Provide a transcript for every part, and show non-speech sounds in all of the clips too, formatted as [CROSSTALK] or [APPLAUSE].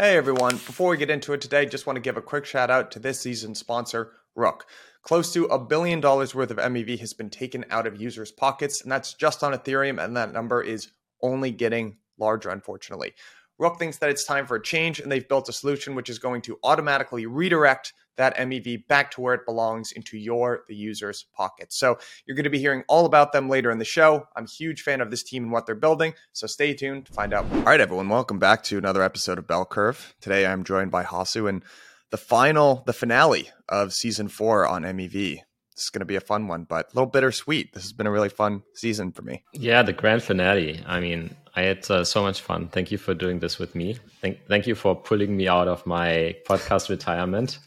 Hey everyone, before we get into it today, just want to give a quick shout out to this season's sponsor, Rook. Close to a billion dollars worth of MEV has been taken out of users' pockets, and that's just on Ethereum, and that number is only getting larger, unfortunately. Rook thinks that it's time for a change, and they've built a solution which is going to automatically redirect that MEV back to where it belongs into your, the user's pocket. So you're going to be hearing all about them later in the show. I'm a huge fan of this team and what they're building, so stay tuned to find out. All right, everyone, welcome back to another episode of Bell Curve. Today I'm joined by Hasu and the final, the finale of season four on MEV this is going to be a fun one, but a little bittersweet. This has been a really fun season for me. Yeah, the grand finale. I mean, I had uh, so much fun. Thank you for doing this with me. Thank, thank you for pulling me out of my podcast [LAUGHS] retirement.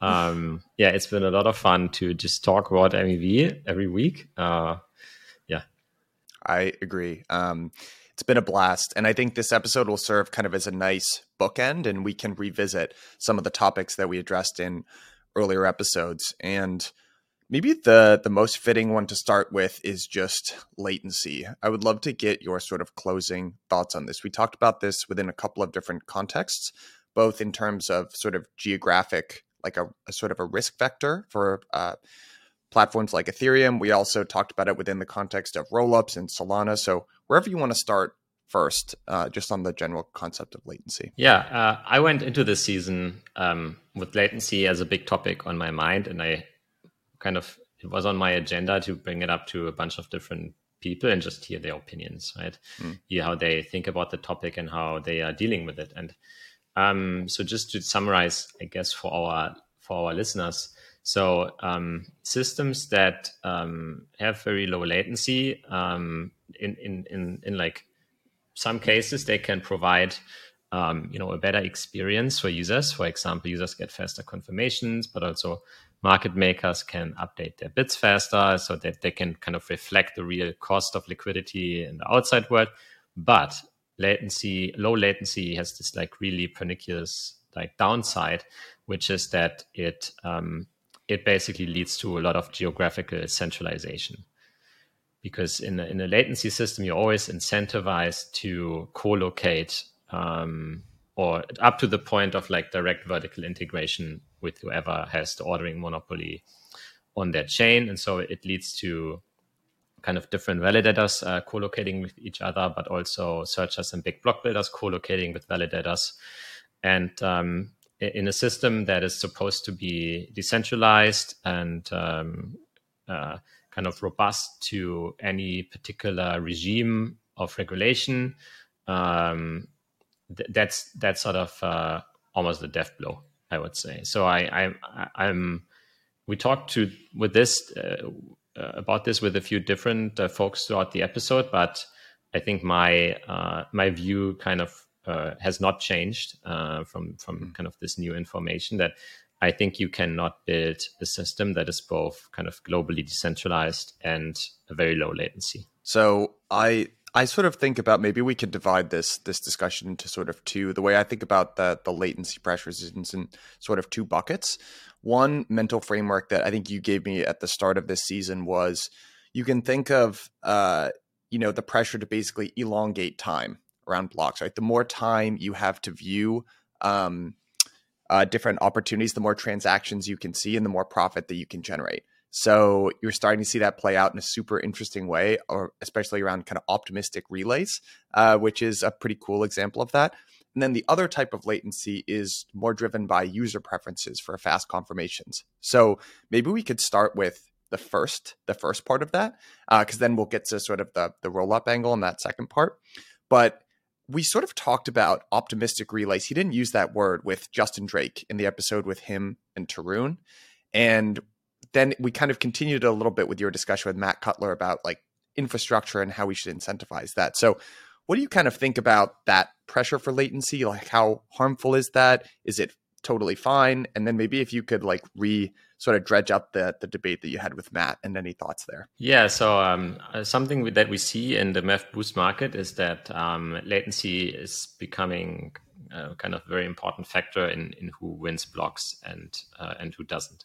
Um, yeah, it's been a lot of fun to just talk about MEV every week. Uh, yeah, I agree. Um, it's been a blast, and I think this episode will serve kind of as a nice bookend, and we can revisit some of the topics that we addressed in earlier episodes. And Maybe the the most fitting one to start with is just latency. I would love to get your sort of closing thoughts on this. We talked about this within a couple of different contexts, both in terms of sort of geographic, like a, a sort of a risk vector for uh, platforms like Ethereum. We also talked about it within the context of rollups and Solana. So wherever you want to start first, uh, just on the general concept of latency. Yeah, uh, I went into this season um, with latency as a big topic on my mind, and I kind of it was on my agenda to bring it up to a bunch of different people and just hear their opinions, right? Mm. Hear how they think about the topic and how they are dealing with it. And um, so, just to summarize, I guess for our for our listeners, so um, systems that um, have very low latency, um, in, in in in like some cases, they can provide um, you know a better experience for users. For example, users get faster confirmations, but also market makers can update their bits faster so that they can kind of reflect the real cost of liquidity in the outside world. But latency, low latency has this like really pernicious like downside, which is that it um, it basically leads to a lot of geographical centralization. Because in a, in a latency system, you're always incentivized to co-locate um, or up to the point of like direct vertical integration with whoever has the ordering monopoly on their chain. And so it leads to kind of different validators uh, co-locating with each other, but also searchers and big block builders co-locating with validators. And um, in a system that is supposed to be decentralized and um, uh, kind of robust to any particular regime of regulation, um, th- that's that's sort of uh, almost a death blow, I would say. So I, I I'm we talked to with this uh, uh, about this with a few different uh, folks throughout the episode, but I think my uh, my view kind of uh, has not changed uh, from from mm-hmm. kind of this new information that I think you cannot build a system that is both kind of globally decentralized and a very low latency. So I I sort of think about maybe we could divide this this discussion into sort of two. The way I think about the the latency pressures is in sort of two buckets. One mental framework that I think you gave me at the start of this season was you can think of uh, you know the pressure to basically elongate time around blocks. Right, the more time you have to view um, uh, different opportunities, the more transactions you can see, and the more profit that you can generate. So you're starting to see that play out in a super interesting way, or especially around kind of optimistic relays, uh, which is a pretty cool example of that. And then the other type of latency is more driven by user preferences for fast confirmations. So maybe we could start with the first, the first part of that, because uh, then we'll get to sort of the the roll up angle in that second part. But we sort of talked about optimistic relays. He didn't use that word with Justin Drake in the episode with him and Tarun. And then we kind of continued a little bit with your discussion with Matt Cutler about like infrastructure and how we should incentivize that. So, what do you kind of think about that pressure for latency? Like, how harmful is that? Is it totally fine. And then maybe if you could like re sort of dredge up the the debate that you had with Matt and any thoughts there. Yeah, so um, uh, something that we see in the MEV boost market is that um, latency is becoming uh, kind of very important factor in in who wins blocks and uh, and who doesn't.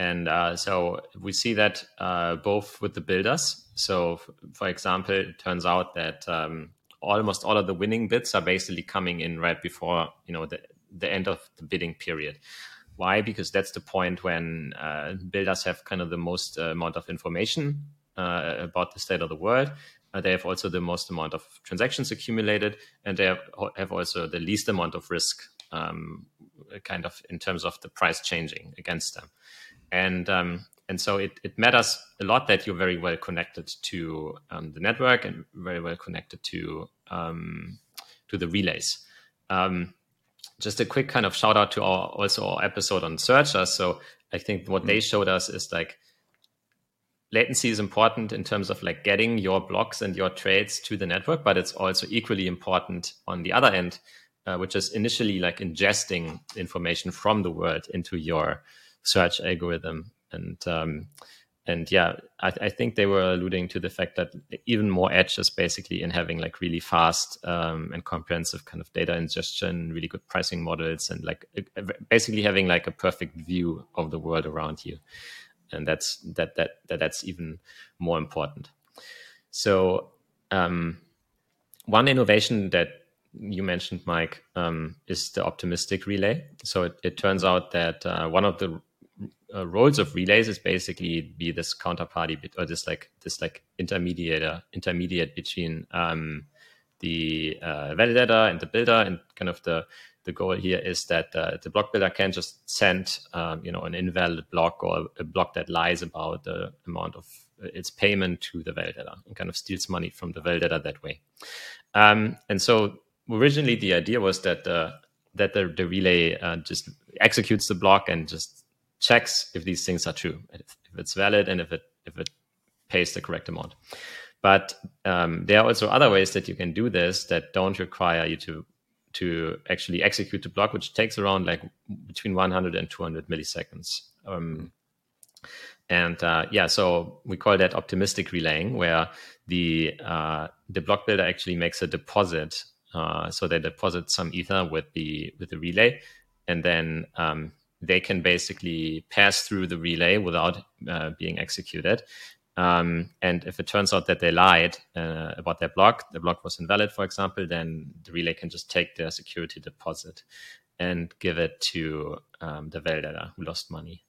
And uh, so we see that uh, both with the builders. So, for example, it turns out that um, almost all of the winning bids are basically coming in right before you know the the end of the bidding period. Why? Because that's the point when uh, builders have kind of the most uh, amount of information uh, about the state of the world. Uh, they have also the most amount of transactions accumulated, and they have, have also the least amount of risk, um, kind of in terms of the price changing against them. And um, and so it, it matters a lot that you're very well connected to um, the network and very well connected to um, to the relays. Um, just a quick kind of shout out to our also our episode on searchers. So I think what they mm. showed us is like latency is important in terms of like getting your blocks and your trades to the network, but it's also equally important on the other end, uh, which is initially like ingesting information from the world into your search algorithm. And um, and yeah, I, I, think they were alluding to the fact that even more edge is basically in having like really fast um, and comprehensive kind of data ingestion, really good pricing models, and like basically having like a perfect view of the world around you, and that's that that, that that's even more important. So um, one innovation that you mentioned, Mike, um, is the optimistic relay. So it, it turns out that uh, one of the uh, roles of relays is basically be this counterparty or this like this like intermediator intermediate between um, the uh, validator and the builder. And kind of the the goal here is that uh, the block builder can just send um, you know an invalid block or a block that lies about the amount of uh, its payment to the validator and kind of steals money from the validator that way. Um, and so originally the idea was that the that the, the relay uh, just executes the block and just checks if these things are true, if, it's valid, and if it if it pays the correct amount. But um, there are also other ways that you can do this that don't require you to to actually execute the block, which takes around like between 100 and 200 milliseconds. Um, and uh, yeah, so we call that optimistic relaying, where the uh, the block builder actually makes a deposit. Uh, so they deposit some ether with the with the relay, and then um, they can basically pass through the relay without uh, being executed. Um, and if it turns out that they lied uh, about their block, the block was invalid, for example, then the relay can just take their security deposit and give it to um, the validator who lost money.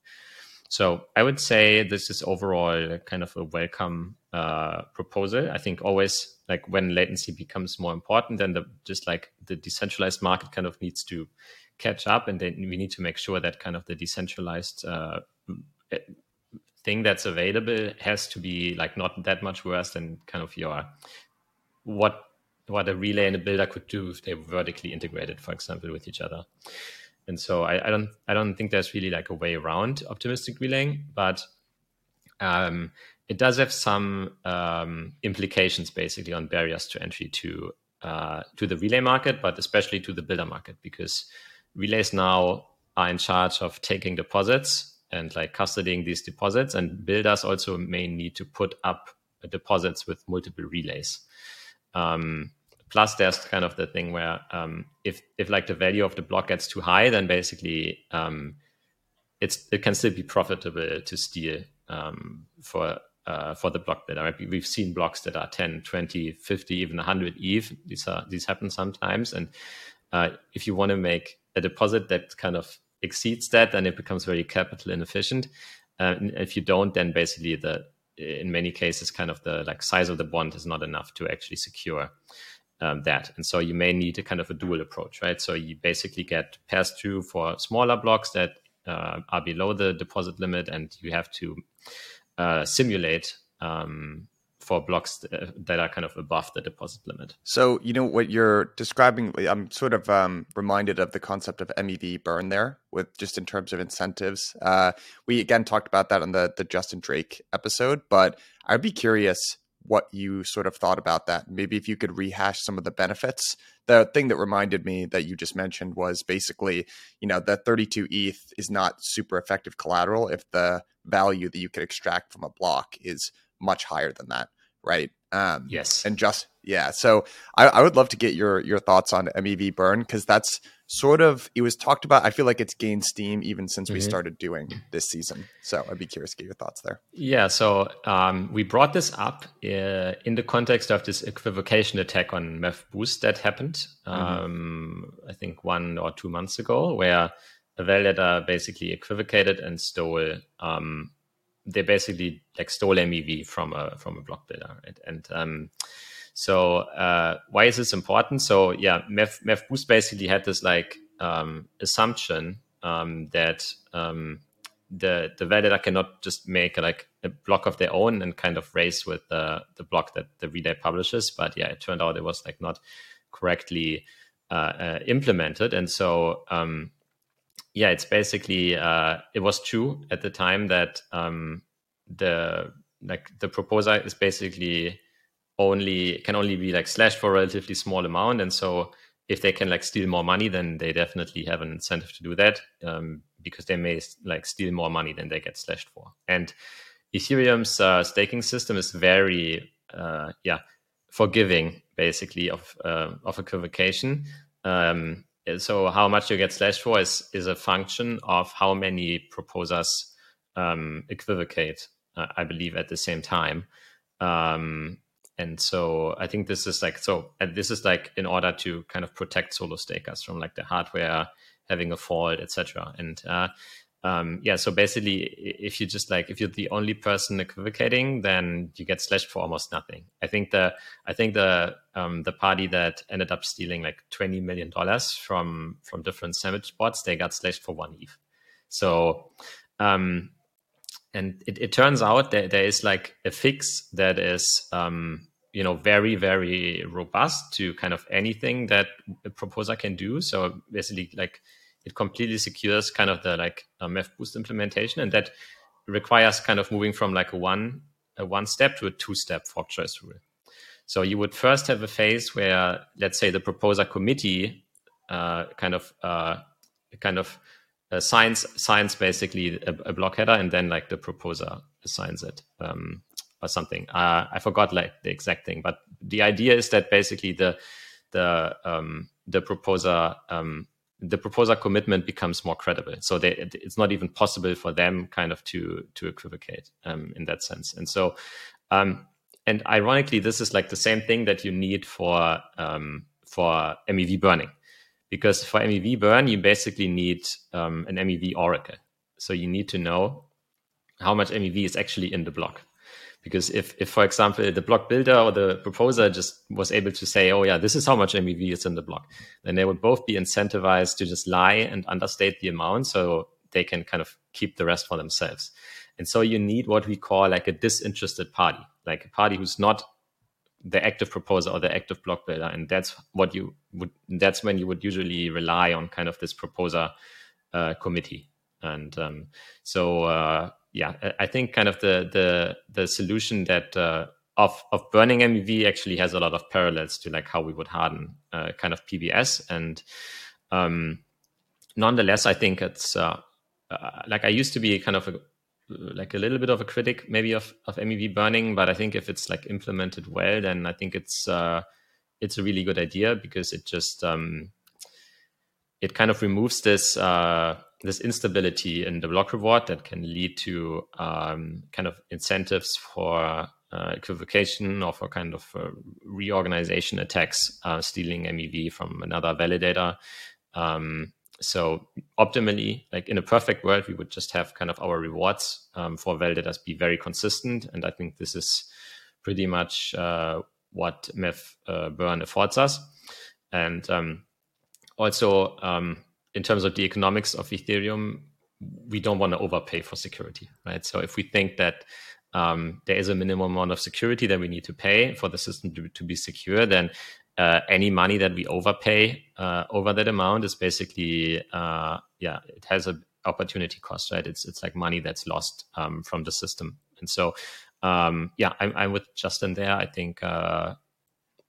So I would say this is overall kind of a welcome uh, proposal. I think always like when latency becomes more important, then the just like the decentralized market kind of needs to catch up and then we need to make sure that kind of the decentralized uh, thing that's available has to be like not that much worse than kind of your what what a relay and a builder could do if they were vertically integrated for example with each other. And so I, I don't i don't think there's really like a way around optimistic relaying but um, it does have some um, implications basically on barriers to entry to uh, to the relay market, but especially to the builder market because relays now are in charge of taking deposits and like custodying these deposits and builders also may need to put up deposits with multiple relays um, plus there's kind of the thing where um, if if like the value of the block gets too high then basically um, it's it can still be profitable to steal um, for uh, for the block builder right? we've seen blocks that are 10 20 50 even 100 ETH these are these happen sometimes and uh, if you want to make a deposit that kind of exceeds that, then it becomes very capital inefficient. Uh, if you don't, then basically the in many cases, kind of the like size of the bond is not enough to actually secure um, that. And so you may need a kind of a dual approach, right? So you basically get passed through for smaller blocks that uh, are below the deposit limit, and you have to uh, simulate um, for blocks that are kind of above the deposit limit. So, you know, what you're describing, I'm sort of um, reminded of the concept of MEV burn there with just in terms of incentives. Uh, we again talked about that on the, the Justin Drake episode, but I'd be curious what you sort of thought about that. Maybe if you could rehash some of the benefits. The thing that reminded me that you just mentioned was basically, you know, the 32 ETH is not super effective collateral if the value that you could extract from a block is much higher than that, right? Um, yes. And just yeah, so I, I would love to get your your thoughts on MEV burn because that's sort of it was talked about. I feel like it's gained steam even since mm-hmm. we started doing this season. So I'd be curious to get your thoughts there. Yeah, so um, we brought this up uh, in the context of this equivocation attack on MEV Boost that happened, mm-hmm. um, I think one or two months ago, where a validator basically equivocated and stole. Um, they basically like stole MEV from a from a block builder, right? and um, so uh, why is this important? So yeah, MEV, MEV Boost basically had this like um, assumption um, that um, the the validator cannot just make like a block of their own and kind of race with the the block that the relay publishes. But yeah, it turned out it was like not correctly uh, uh, implemented, and so um, yeah, it's basically uh, it was true at the time that um, the like the proposer is basically only can only be like slashed for a relatively small amount. And so if they can like steal more money then they definitely have an incentive to do that um, because they may like steal more money than they get slashed for. And ethereum's uh, staking system is very uh, yeah forgiving basically of uh, of equivocation. Um, so how much you get slashed for is is a function of how many proposers um, equivocate uh, i believe at the same time um, and so I think this is like so and this is like in order to kind of protect solo stakers from like the hardware having a fault, etc. And uh, um, yeah, so basically, if you just like if you're the only person equivocating, then you get slashed for almost nothing. I think the I think the um, the party that ended up stealing like twenty million dollars from from different sandwich bots, they got slashed for one ETH. So um, and it, it turns out that there is like a fix that is um, you know very very robust to kind of anything that a proposer can do so basically like it completely secures kind of the like MEV boost implementation and that requires kind of moving from like a one a one step to a two step fork choice rule so you would first have a phase where let's say the proposer committee uh, kind of uh, kind of uh, signs signs basically a, a, block header and then like the proposer assigns it um, or something. Uh, I forgot like the exact thing, but the idea is that basically the the um, the proposer um, the proposer commitment becomes more credible. So they, it's not even possible for them kind of to to equivocate um, in that sense. And so, um, and ironically, this is like the same thing that you need for um, for MEV burning, because for MEV burn you basically need um, an MEV oracle. So you need to know how much MEV is actually in the block because if, if for example the block builder or the proposer just was able to say oh yeah this is how much mev is in the block then they would both be incentivized to just lie and understate the amount so they can kind of keep the rest for themselves. And so you need what we call like a disinterested party like a party who's not the active proposer or the active block builder. And that's what you would that's when you would usually rely on kind of this proposer uh, committee. And um, so uh, yeah, I think kind of the the the solution that uh, of of burning MEV actually has a lot of parallels to like how we would harden uh, kind of PBS, and um, nonetheless, I think it's uh, uh, like I used to be kind of a, like a little bit of a critic maybe of of MEV burning, but I think if it's like implemented well, then I think it's uh, it's a really good idea because it just um, it kind of removes this uh, this instability in the block reward that can lead to um, kind of incentives for uh, equivocation or for kind of uh, reorganization attacks, uh, stealing MEV from another validator. Um, so optimally, like in a perfect world, we would just have kind of our rewards um, for validators be very consistent, and I think this is pretty much uh, what MEV uh, burn affords us. And um, also, um, in terms of the economics of Ethereum, we don't want to overpay for security, right? So if we think that um, there is a minimum amount of security that we need to pay for the system to, to be secure, then uh, any money that we overpay uh, over that amount is basically, uh, yeah, it has an opportunity cost, right? It's it's like money that's lost um, from the system, and so um, yeah, I'm, I'm with Justin there. I think uh,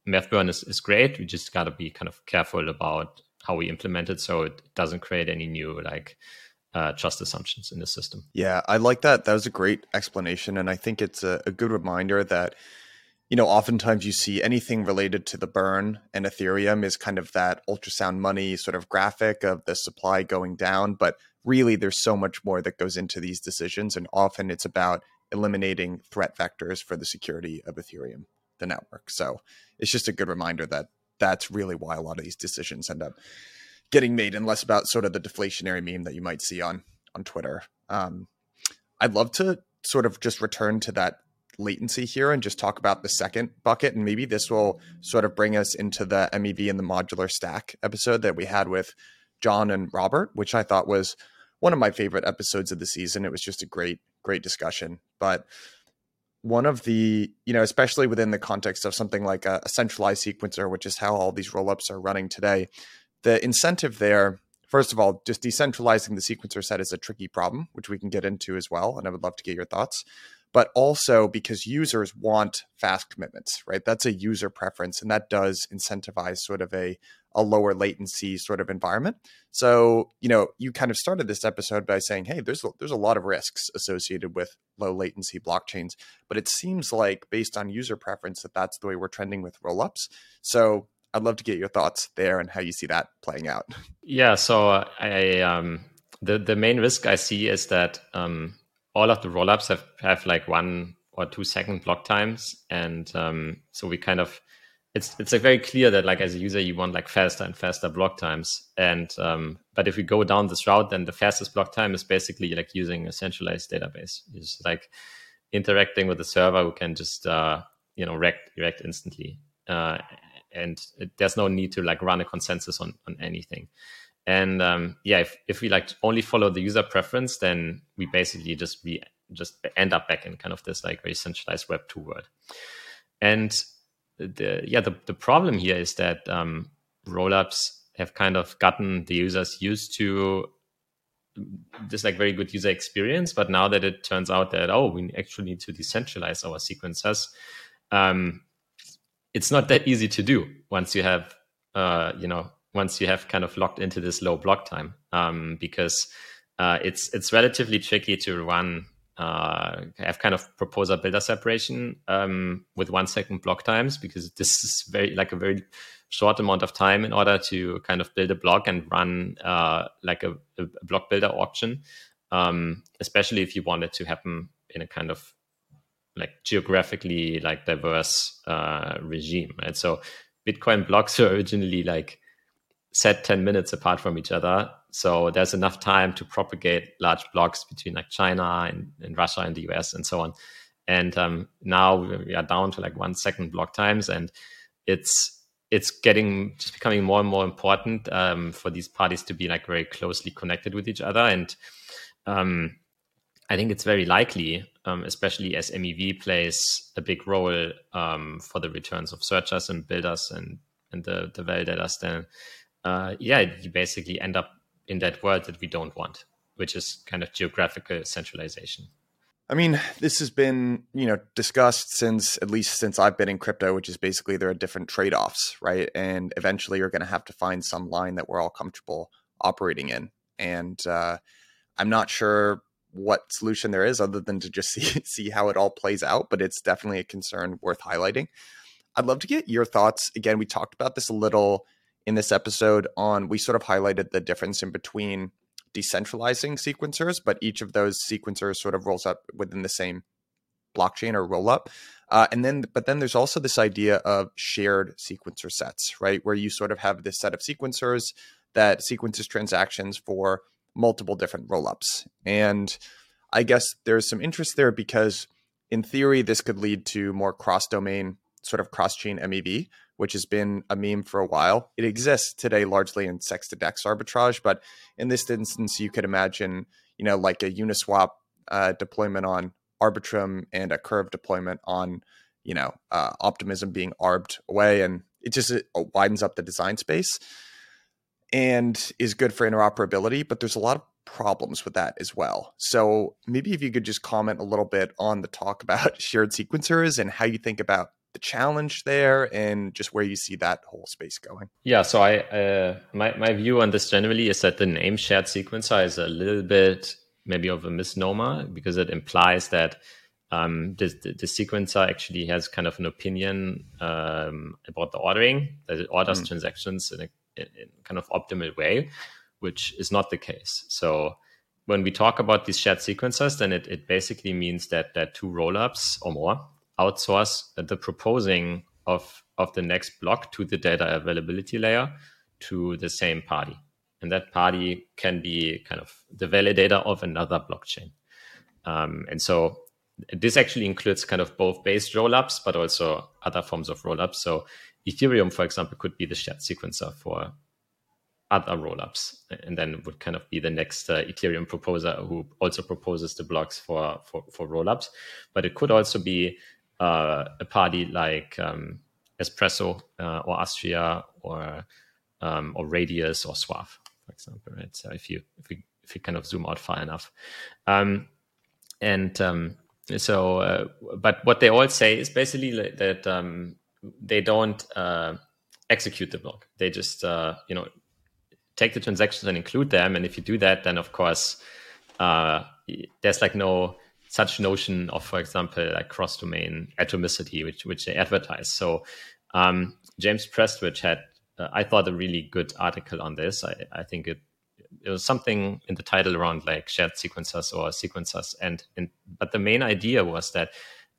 MEV burn is, is great. We just got to be kind of careful about how we implement it so it doesn't create any new like uh, trust assumptions in the system. Yeah, I like that. That was a great explanation. And I think it's a, a good reminder that you know, oftentimes you see anything related to the burn and Ethereum is kind of that ultrasound money sort of graphic of the supply going down. But really, there's so much more that goes into these decisions. And often it's about eliminating threat vectors for the security of Ethereum, the network. So it's just a good reminder that that's really why a lot of these decisions end up getting made and less about sort of the deflationary meme that you might see on on Twitter. Um, I'd love to sort of just return to that latency here and just talk about the second bucket. And maybe this will sort of bring us into the MEV and the modular stack episode that we had with John and Robert, which I thought was one of my favorite episodes of the season. It was just a great, great discussion. But one of the, you know, especially within the context of something like a, a centralized sequencer, which is how all these rollups are running today, the incentive there first of all, just decentralizing the sequencer set is a tricky problem, which we can get into as well. And I would love to get your thoughts but also because users want fast commitments, right? That's a user preference, and that does incentivize sort of a a lower latency sort of environment. So, you know, you kind of started this episode by saying, "Hey, there's a, there's a lot of risks associated with low latency blockchains," but it seems like based on user preference that that's the way we're trending with rollups. So, I'd love to get your thoughts there and how you see that playing out. Yeah, so uh, I um the the main risk I see is that um all of the rollups have have like one or two second block times, and um, so we kind of it's it's like very clear that like as a user you want like faster and faster block times, and um, but if we go down this route, then the fastest block time is basically like using a centralized database. It's like interacting with the server who can just uh, you know react react instantly, uh, and it, there's no need to like run a consensus on on anything. And um, yeah, if, if we like only follow the user preference, then we basically just we just end up back in kind of this like very centralized Web two world. And the yeah, the, the problem here is that um, rollups have kind of gotten the users used to this like very good user experience. But now that it turns out that oh, we actually need to decentralize our sequencers, um, it's not that easy to do once you have uh, you know once you have kind of locked into this low block time um, because uh, it's it's relatively tricky to run uh, have kind of proposer builder separation um, with one second block times because this is very like a very short amount of time in order to kind of build a block and run uh, like a, a, block builder auction, um, especially if you want it to happen in a kind of like geographically like diverse uh, regime. Right, so Bitcoin [LAUGHS] blocks were originally like set 10 minutes apart from each other. So there's enough time to propagate large blocks between like China and, and Russia and the US and so on. And um, now we are down to like one second block times, and it's it's getting just becoming more and more important um, for these parties to be like very closely connected with each other. And um, I think it's very likely, um, especially as MEV plays a big role um, for the returns of searchers and builders and and the the validators, then uh, yeah, you basically end up in that world that we don't want, which is kind of geographical centralization. I mean, this has been, you know, discussed since at least since I've been in crypto, which is basically there are different trade-offs, right? And eventually you're going to have to find some line that we're all comfortable operating in. And uh, I'm not sure what solution there is other than to just [LAUGHS] see see how it all plays out, but it's definitely a concern worth highlighting. I'd love to get your thoughts. Again, we talked about this a little in this episode on we sort of highlighted the difference in between decentralizing sequencers, but each of those sequencers sort of rolls up within the same blockchain or roll up. Uh, and then, but then there's also this idea of shared sequencer sets, right? Where you sort of have this set of sequencers that sequences transactions for multiple different rollups. And I guess there's some interest there because in theory, this could lead to more cross domain, sort of cross chain MEV, which has been a meme for a while. It exists today largely in CEX to DEX arbitrage, but in this instance, you could imagine, you know, like a Uniswap uh, deployment on Arbitrum and a Curve deployment on, you know, uh, Optimism being arbed away, and it just it widens up the design space and is good for interoperability. But there's a lot of problems with that as well. So maybe if you could just comment a little bit on the talk about [LAUGHS] shared sequencers and how you think about the challenge there and just where you see that whole space going. Yeah, so I uh, my my view on this generally is that the name shared sequencer is a little bit maybe of a misnomer because it implies that um, the, the, sequencer actually has kind of an opinion um, about the ordering, that it orders mm. transactions in a in, in kind of optimal way, which is not the case. So when we talk about these shared sequencers, then it, it basically means that that two rollups or more outsource the proposing of of the next block to the data availability layer to the same party. And that party can be kind of the validator of another blockchain. Um, and so this actually includes kind of both base rollups, but also other forms of rollups. So Ethereum, for example, could be the shared sequencer for other rollups, and then would kind of be the next uh, Ethereum proposer who also proposes the blocks for for, for rollups. But it could also be uh, a party like um, Espresso uh, or Astria or um, or Radius or SUAVE, for example. Right. So if you if we if you kind of zoom out far enough, um, and um, so, uh, but what they all say is basically that um, they don't uh, execute the block. They just uh, you know take the transactions and include them. And if you do that, then of course uh, there's like no such notion of, for example, like cross-domain atomicity, which which they advertise. So um, James Prestwich had, uh, I thought, a really good article on this. I, I think it it was something in the title around like shared sequencers or sequencers and, and but the main idea was that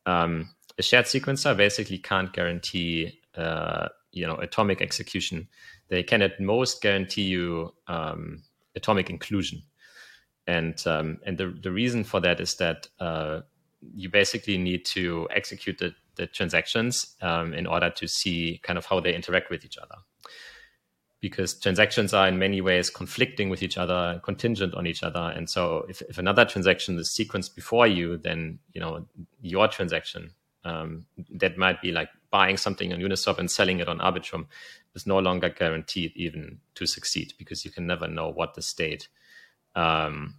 um, a shared sequencer basically can't guarantee uh, you know atomic execution they can at most guarantee you um, atomic inclusion and um, and the, the reason for that is that uh, you basically need to execute the, the transactions um, in order to see kind of how they interact with each other because transactions are in many ways conflicting with each other contingent on each other. And so if, if another transaction is sequenced before you, then, you know, your transaction um, that might be like buying something on Uniswap and selling it on Arbitrum is no longer guaranteed even to succeed because you can never know what the state um,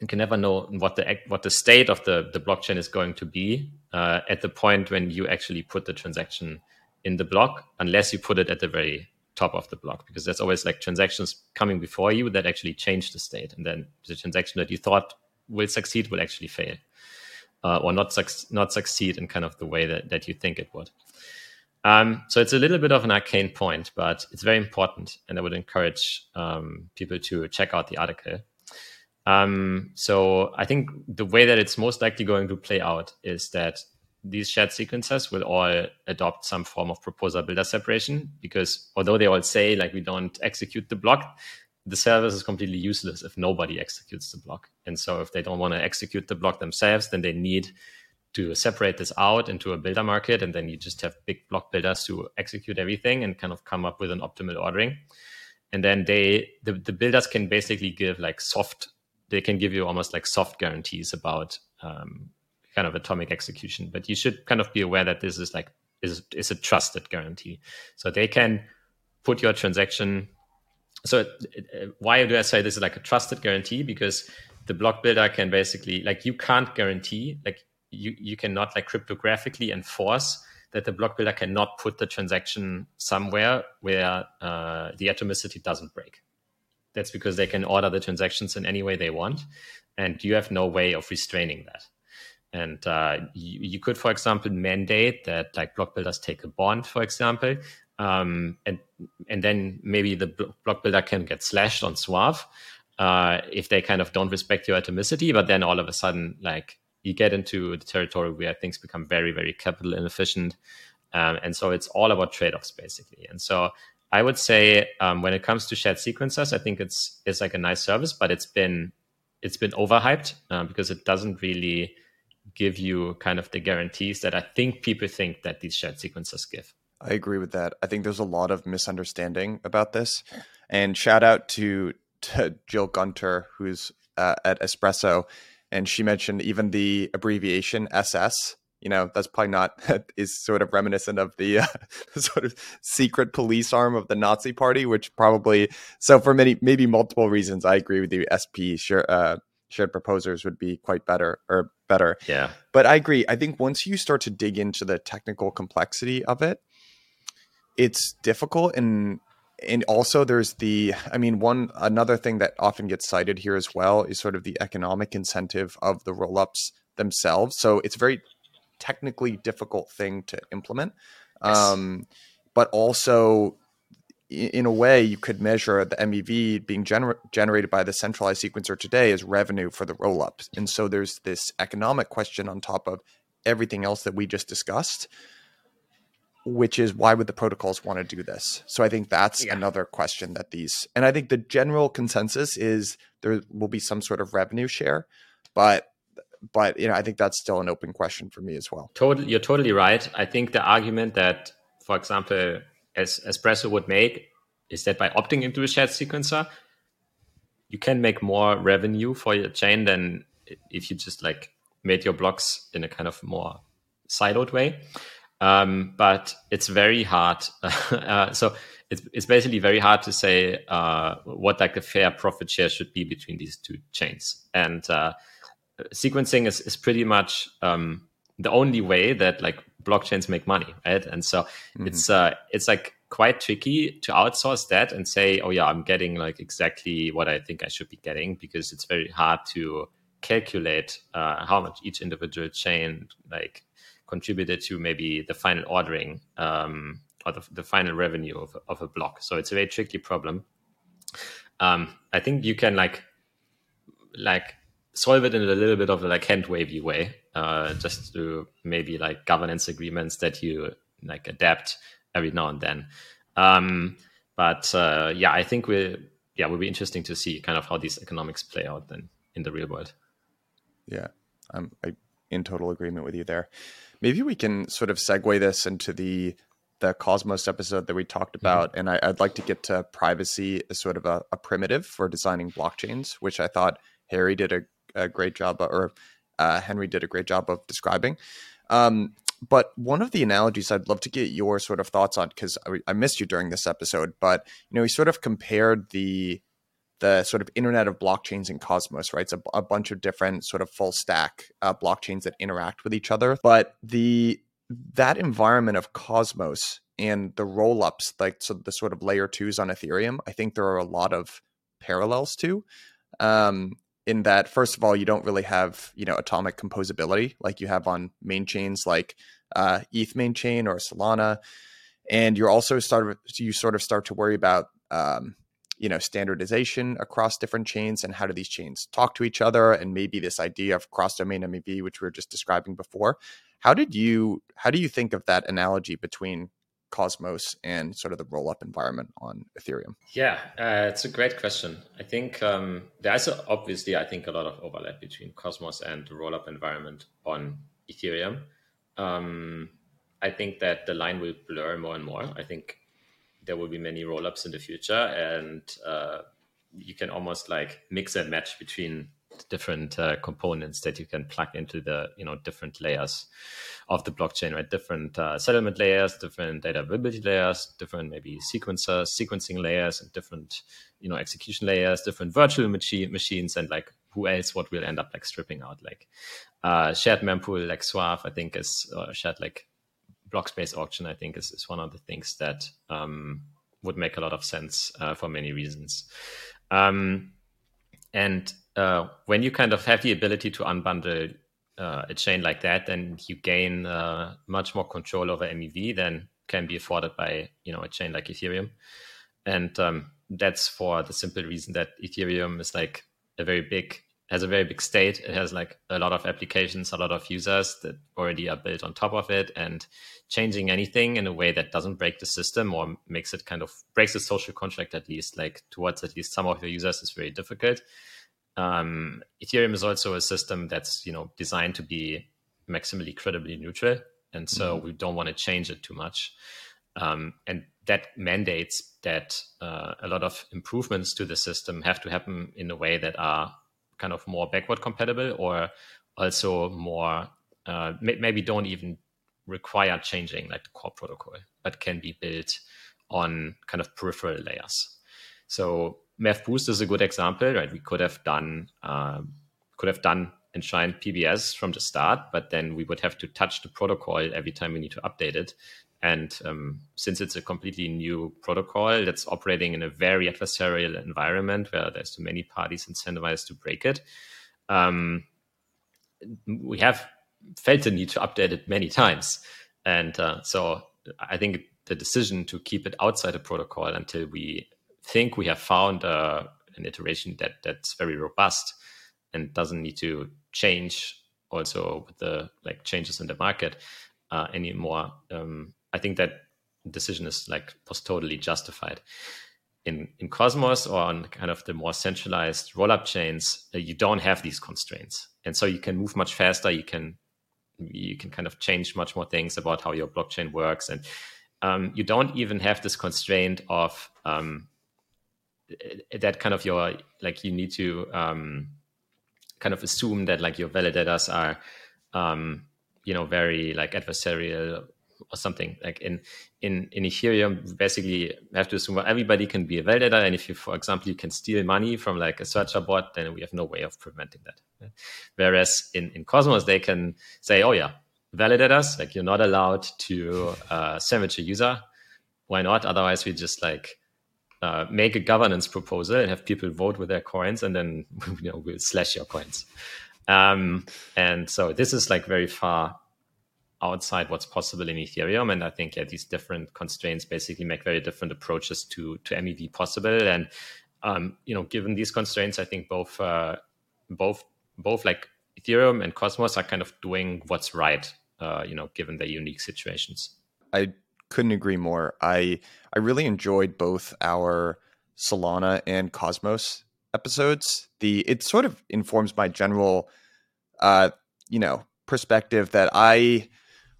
you can never know what the what the state of the, the blockchain is going to be uh, at the point when you actually put the transaction in the block, unless you put it at the very top of the block because there's always like transactions coming before you that actually change the state and then the transaction that you thought will succeed will actually fail uh, or not not succeed in kind of the way that, that you think it would. Um, so it's a little bit of an arcane point but it's very important and i would encourage um, people to check out the article um, so i think the way that it's most likely going to play out is that these shared sequencers will all adopt some form of proposer builder separation because although they all say like we don't execute the block, the service is completely useless if nobody executes the block. And so if they don't want to execute the block themselves, then they need to separate this out into a builder market. And then you just have big block builders to execute everything and kind of come up with an optimal ordering. And then they, the, the builders can basically give like soft, they can give you almost like soft guarantees about um, kind of atomic execution. But you should kind of be aware that this is like is is a trusted guarantee. So they can put your transaction. So why do I say this is like a trusted guarantee? Because the block builder can basically like you can't guarantee like you you cannot like cryptographically enforce that the block builder cannot put the transaction somewhere where uh, the atomicity doesn't break. That's because they can order the transactions in any way they want, and you have no way of restraining that. And uh, you, you, could, for example, mandate that like block builders take a bond, for example, um, and and then maybe the block builder can get slashed on SUAVE uh, if they kind of don't respect your atomicity. But then all of a sudden, like you get into the territory where things become very, very capital inefficient, um, and so it's all about trade-offs basically. And so I would say um, when it comes to shared sequencers, I think it's it's like a nice service, but it's been it's been overhyped uh, because it doesn't really give you kind of the guarantees that I think people think that these shared sequencers give. I agree with that. I think there's a lot of misunderstanding about this. And shout out to, to Jill Gunter, who's uh, at Espresso. And she mentioned even the abbreviation SS you know that's probably not [LAUGHS] is sort of reminiscent of the uh, [LAUGHS] sort of secret police arm of the Nazi Party, which probably so for many maybe multiple reasons. I agree with you. SP sure, uh, shared proposers would be quite better or better. Yeah, but I agree. I think once you start to dig into the technical complexity of it, it's difficult and and also there's the i mean one another thing that often gets cited here as well is sort of the economic incentive of the rollups themselves so it's very technically difficult thing to implement yes. um, but also in a way you could measure the mev being gener- generated by the centralized sequencer today as revenue for the rollups and so there's this economic question on top of everything else that we just discussed which is why would the protocols want to do this? So I think that's yeah. another question that these, and I think the general consensus is there will be some sort of revenue share, but but you know I think that's still an open question for me as well. Totally, you're totally right. I think the argument that, for example, as Espresso would make is that by opting into a shared sequencer, you can make more revenue for your chain than if you just like made your blocks in a kind of more siloed way. Um, but it's very hard. [LAUGHS] uh, so it's, it's basically very hard to say uh, what like a fair profit share should be between these two chains. And uh, sequencing is, is pretty much um, the only way that like blockchains make money, right? And so mm-hmm. it's uh, it's like quite tricky to outsource that and say, oh yeah, I'm getting like exactly what I think I should be getting because it's very hard to calculate uh, how much each individual chain like contributed to maybe the final ordering um, or the, the, final revenue of, of a block. So it's a very tricky problem. Um, I think you can like like solve it in a little bit of a like hand wavy way, uh, just to maybe like governance agreements that you like adapt every now and then. Um, but uh, yeah, I think we yeah, will be interesting to see kind of how these economics play out then in the real world. Yeah, I'm I, in total agreement with you there. Maybe we can sort of segue this into the the Cosmos episode that we talked mm-hmm. about, mm-hmm. and I, would like to get to privacy as sort of a, a, primitive for designing blockchains, which I thought Harry did a, a great job, or uh, Henry did a great job of describing. Um, but one of the analogies I'd love to get your sort of thoughts on, because I, I, missed you during this episode, but you know, he sort of compared the the sort of internet of blockchains and Cosmos, right? It's a, a bunch of different sort of full stack uh, blockchains that interact with each other. But the that environment of Cosmos and the rollups, like so the sort of layer twos on Ethereum, I think there are a lot of parallels to. Um, in that, first of all, you don't really have you know atomic composability like you have on main chains like uh, ETH main chain or Solana, and you're also start you sort of start to worry about um, you know standardization across different chains and how do these chains talk to each other and maybe this idea of cross domain MEV which we were just describing before. How did you how do you think of that analogy between Cosmos and sort of the roll up environment on Ethereum? Yeah, uh, it's a great question. I think um, there's obviously, I think, a lot of overlap between Cosmos and the roll up environment on Ethereum. Um, I think that the line will blur more and more. I think there will be many rollups in the future, and uh, you can almost like mix and match between different uh, components that you can plug into the you know different layers of the blockchain right different uh, settlement layers different data availability layers different maybe sequencers sequencing layers and different you know execution layers different virtual machine machines and like who else what will end up like stripping out like uh, shared mempool like SUAVE i think is uh, shared like block space auction, I think, is, is one of the things that um, would make a lot of sense uh, for many reasons. Um, and uh, when you kind of have the ability to unbundle uh, a chain like that, then you gain uh, much more control over MEV than can be afforded by you know a chain like Ethereum. And um, that's for the simple reason that Ethereum is like a very big has a very big state. It has like a lot of applications, a lot of users that already are built on top of it, and changing anything in a way that doesn't break the system or makes it kind of breaks the social contract at least, like towards at least some of your users, is very difficult. Um, Ethereum is also a system that's you know designed to be maximally credibly neutral, and so mm-hmm. we don't want to change it too much. Um, and that mandates that uh, a lot of improvements to the system have to happen in a way that are kind of more backward compatible or also more uh, may- maybe don't even require changing like the core protocol, but can be built on kind of peripheral layers. So MEV Boost is a good example, right? We could have done uh, could have done enshrined PBS from the start, but then we would have to touch the protocol every time we need to update it. And um, since it's a completely new protocol that's operating in a very adversarial environment where there's too many parties incentivized to break it, um, we have felt the need to update it many times. And uh, so I think the decision to keep it outside the protocol until we think we have found uh, an iteration that that's very robust and doesn't need to change also with the like changes in the market uh, anymore. Um, I think that decision is like was totally justified. In in Cosmos or on kind of the more centralized rollup chains, uh, you don't have these constraints, and so you can move much faster. You can you can kind of change much more things about how your blockchain works, and um, you don't even have this constraint of um, that kind of your like you need to um, kind of assume that like your validators are um, you know very like adversarial or something. Like in in in ethereum basically have to assume well, everybody can be a validator and if you for example you can steal money from like a searcher bot then we have no way of preventing that whereas in in cosmos they can say oh yeah validators like you're not allowed to uh, sandwich a user. Why not? Otherwise we just like uh, make a governance proposal and have people vote with their coins, and then [LAUGHS] you know we'll slash your coins. Um, and so this is like very far outside what's possible in Ethereum, and I think yeah, these different constraints basically make very different approaches to to MEV possible. And um, you know, given these constraints, I think both uh, both both like Ethereum and Cosmos are kind of doing what's right. Uh, you know, given their unique situations. I couldn't agree more. I I really enjoyed both our Solana and Cosmos episodes. The it sort of informs my general, uh, you know, perspective that I.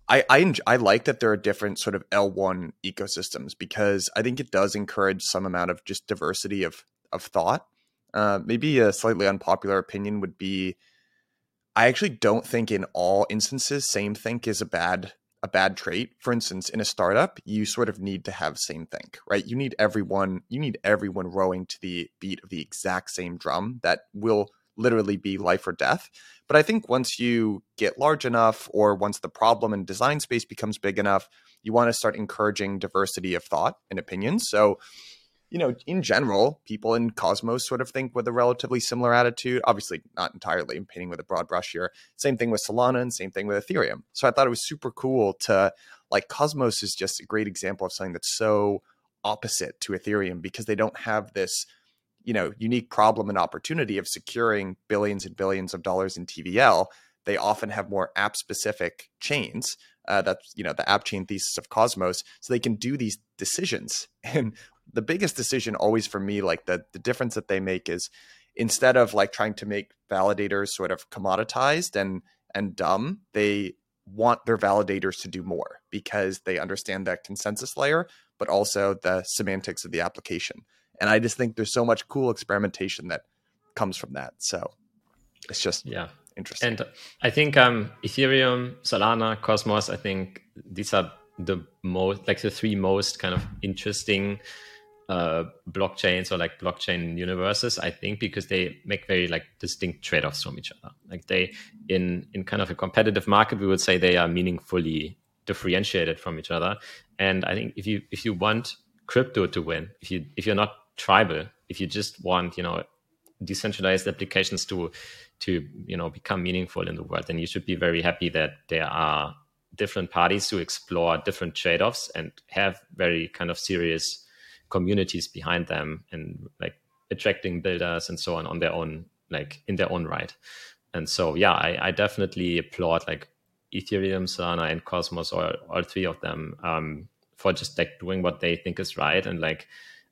I, I, I like that there are different sort of L1 ecosystems because I think it does encourage some amount of just diversity of of thought. Uh, maybe a slightly unpopular opinion would be I actually don't think in all instances same think is a bad a bad trait. For instance, in a startup, you sort of need to have same think, right? You need everyone, you need everyone rowing to the beat of the exact same drum that will literally be life or death. But I think once you get large enough or once the problem and design space becomes big enough, you want to start encouraging diversity of thought and opinions. So you know, in general, people in Cosmos sort of think with a relatively similar attitude. Obviously, not entirely. I'm painting with a broad brush here. Same thing with Solana and same thing with Ethereum. So I thought it was super cool to like Cosmos is just a great example of something that's so opposite to Ethereum because they don't have this, you know, unique problem and opportunity of securing billions and billions of dollars in TVL. They often have more app specific chains. Uh, that's you know the app chain thesis of Cosmos, so they can do these decisions. [LAUGHS] And the biggest decision always for me, like the the difference that they make is instead of like trying to make validators sort of commoditized and and dumb, they want their validators to do more because they understand that consensus layer, but also the semantics of the application. And I just think there's so much cool experimentation that comes from that. So it's just yeah interesting. And I think um, Ethereum, Solana, Cosmos, I think these are the most like the three most kind of interesting uh, blockchains or like blockchain universes i think because they make very like distinct trade-offs from each other. Like they in in kind of a competitive market we would say they are meaningfully differentiated from each other. And i think if you if you want crypto to win if you if you're not tribal if you just want you know decentralized applications to to you know become meaningful in the world then you should be very happy that there are different parties to explore different trade-offs and have very kind of serious communities behind them and like attracting builders and so on on their own like in their own right. And so yeah i, I definitely applaud like ethereum solana and cosmos or all three of them um, for just like doing what they think is right and like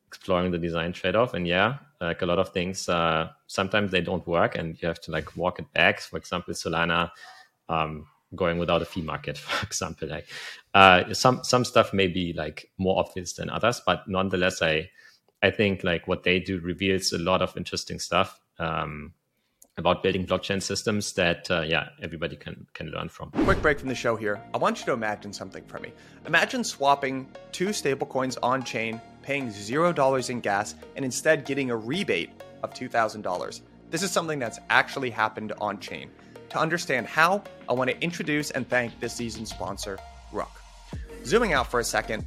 exploring the design trade-off. And yeah like a lot of things uh, sometimes they don't work and you have to like walk it back. For example solana um, going without a fee market, [LAUGHS] for example. Like uh, some some stuff may be like more obvious than others, but nonetheless, I I think like what they do reveals a lot of interesting stuff. Um, about building blockchain systems that uh, yeah everybody can can learn from. Quick break from the show here. I want you to imagine something for me. Imagine swapping two stablecoins on chain, paying zero dollars in gas, and instead getting a rebate of two thousand dollars. This is something that's actually happened on chain. To understand how, I want to introduce and thank this season's sponsor, Rook. Zooming out for a second,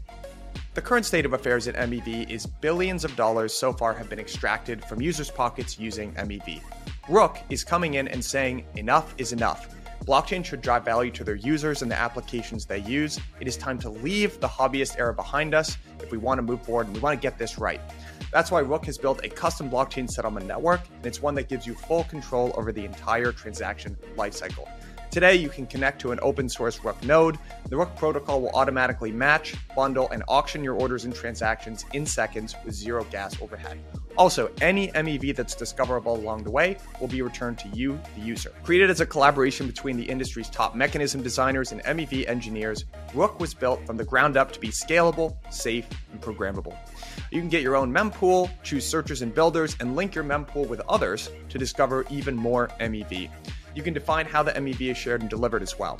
the current state of affairs at MEV is billions of dollars so far have been extracted from users' pockets using MEV. Rook is coming in and saying enough is enough. Blockchain should drive value to their users and the applications they use. It is time to leave the hobbyist era behind us if we want to move forward and we want to get this right. That's why Rook has built a custom blockchain settlement network, and it's one that gives you full control over the entire transaction lifecycle. Today, you can connect to an open source Rook node. The Rook protocol will automatically match, bundle, and auction your orders and transactions in seconds with zero gas overhead. Also, any MEV that's discoverable along the way will be returned to you, the user. Created as a collaboration between the industry's top mechanism designers and MEV engineers, Rook was built from the ground up to be scalable, safe, and programmable. You can get your own mempool, choose searchers and builders, and link your mempool with others to discover even more MEV. You can define how the MEV is shared and delivered as well.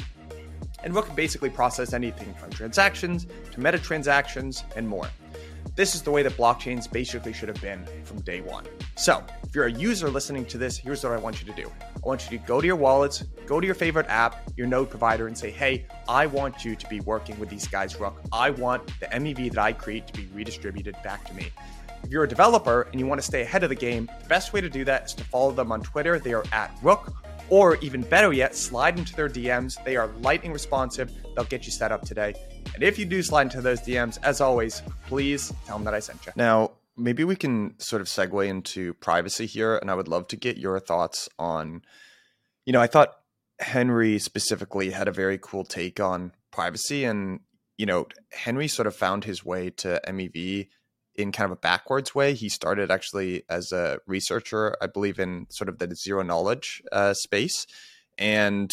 And Rook can basically process anything from transactions to meta transactions and more. This is the way that blockchains basically should have been from day one. So, if you're a user listening to this, here's what I want you to do. I want you to go to your wallets, go to your favorite app, your node provider, and say, hey, I want you to be working with these guys, Rook. I want the MEV that I create to be redistributed back to me. If you're a developer and you want to stay ahead of the game, the best way to do that is to follow them on Twitter. They are at Rook or even better yet, slide into their DMs. They are lightning responsive. They'll get you set up today. And if you do slide into those DMs, as always, please tell them that I sent you. Now, maybe we can sort of segue into privacy here. And I would love to get your thoughts on, you know, I thought Henry specifically had a very cool take on privacy. And, you know, Henry sort of found his way to MEV in kind of a backwards way. He started actually as a researcher, I believe, in sort of the zero knowledge uh, space, and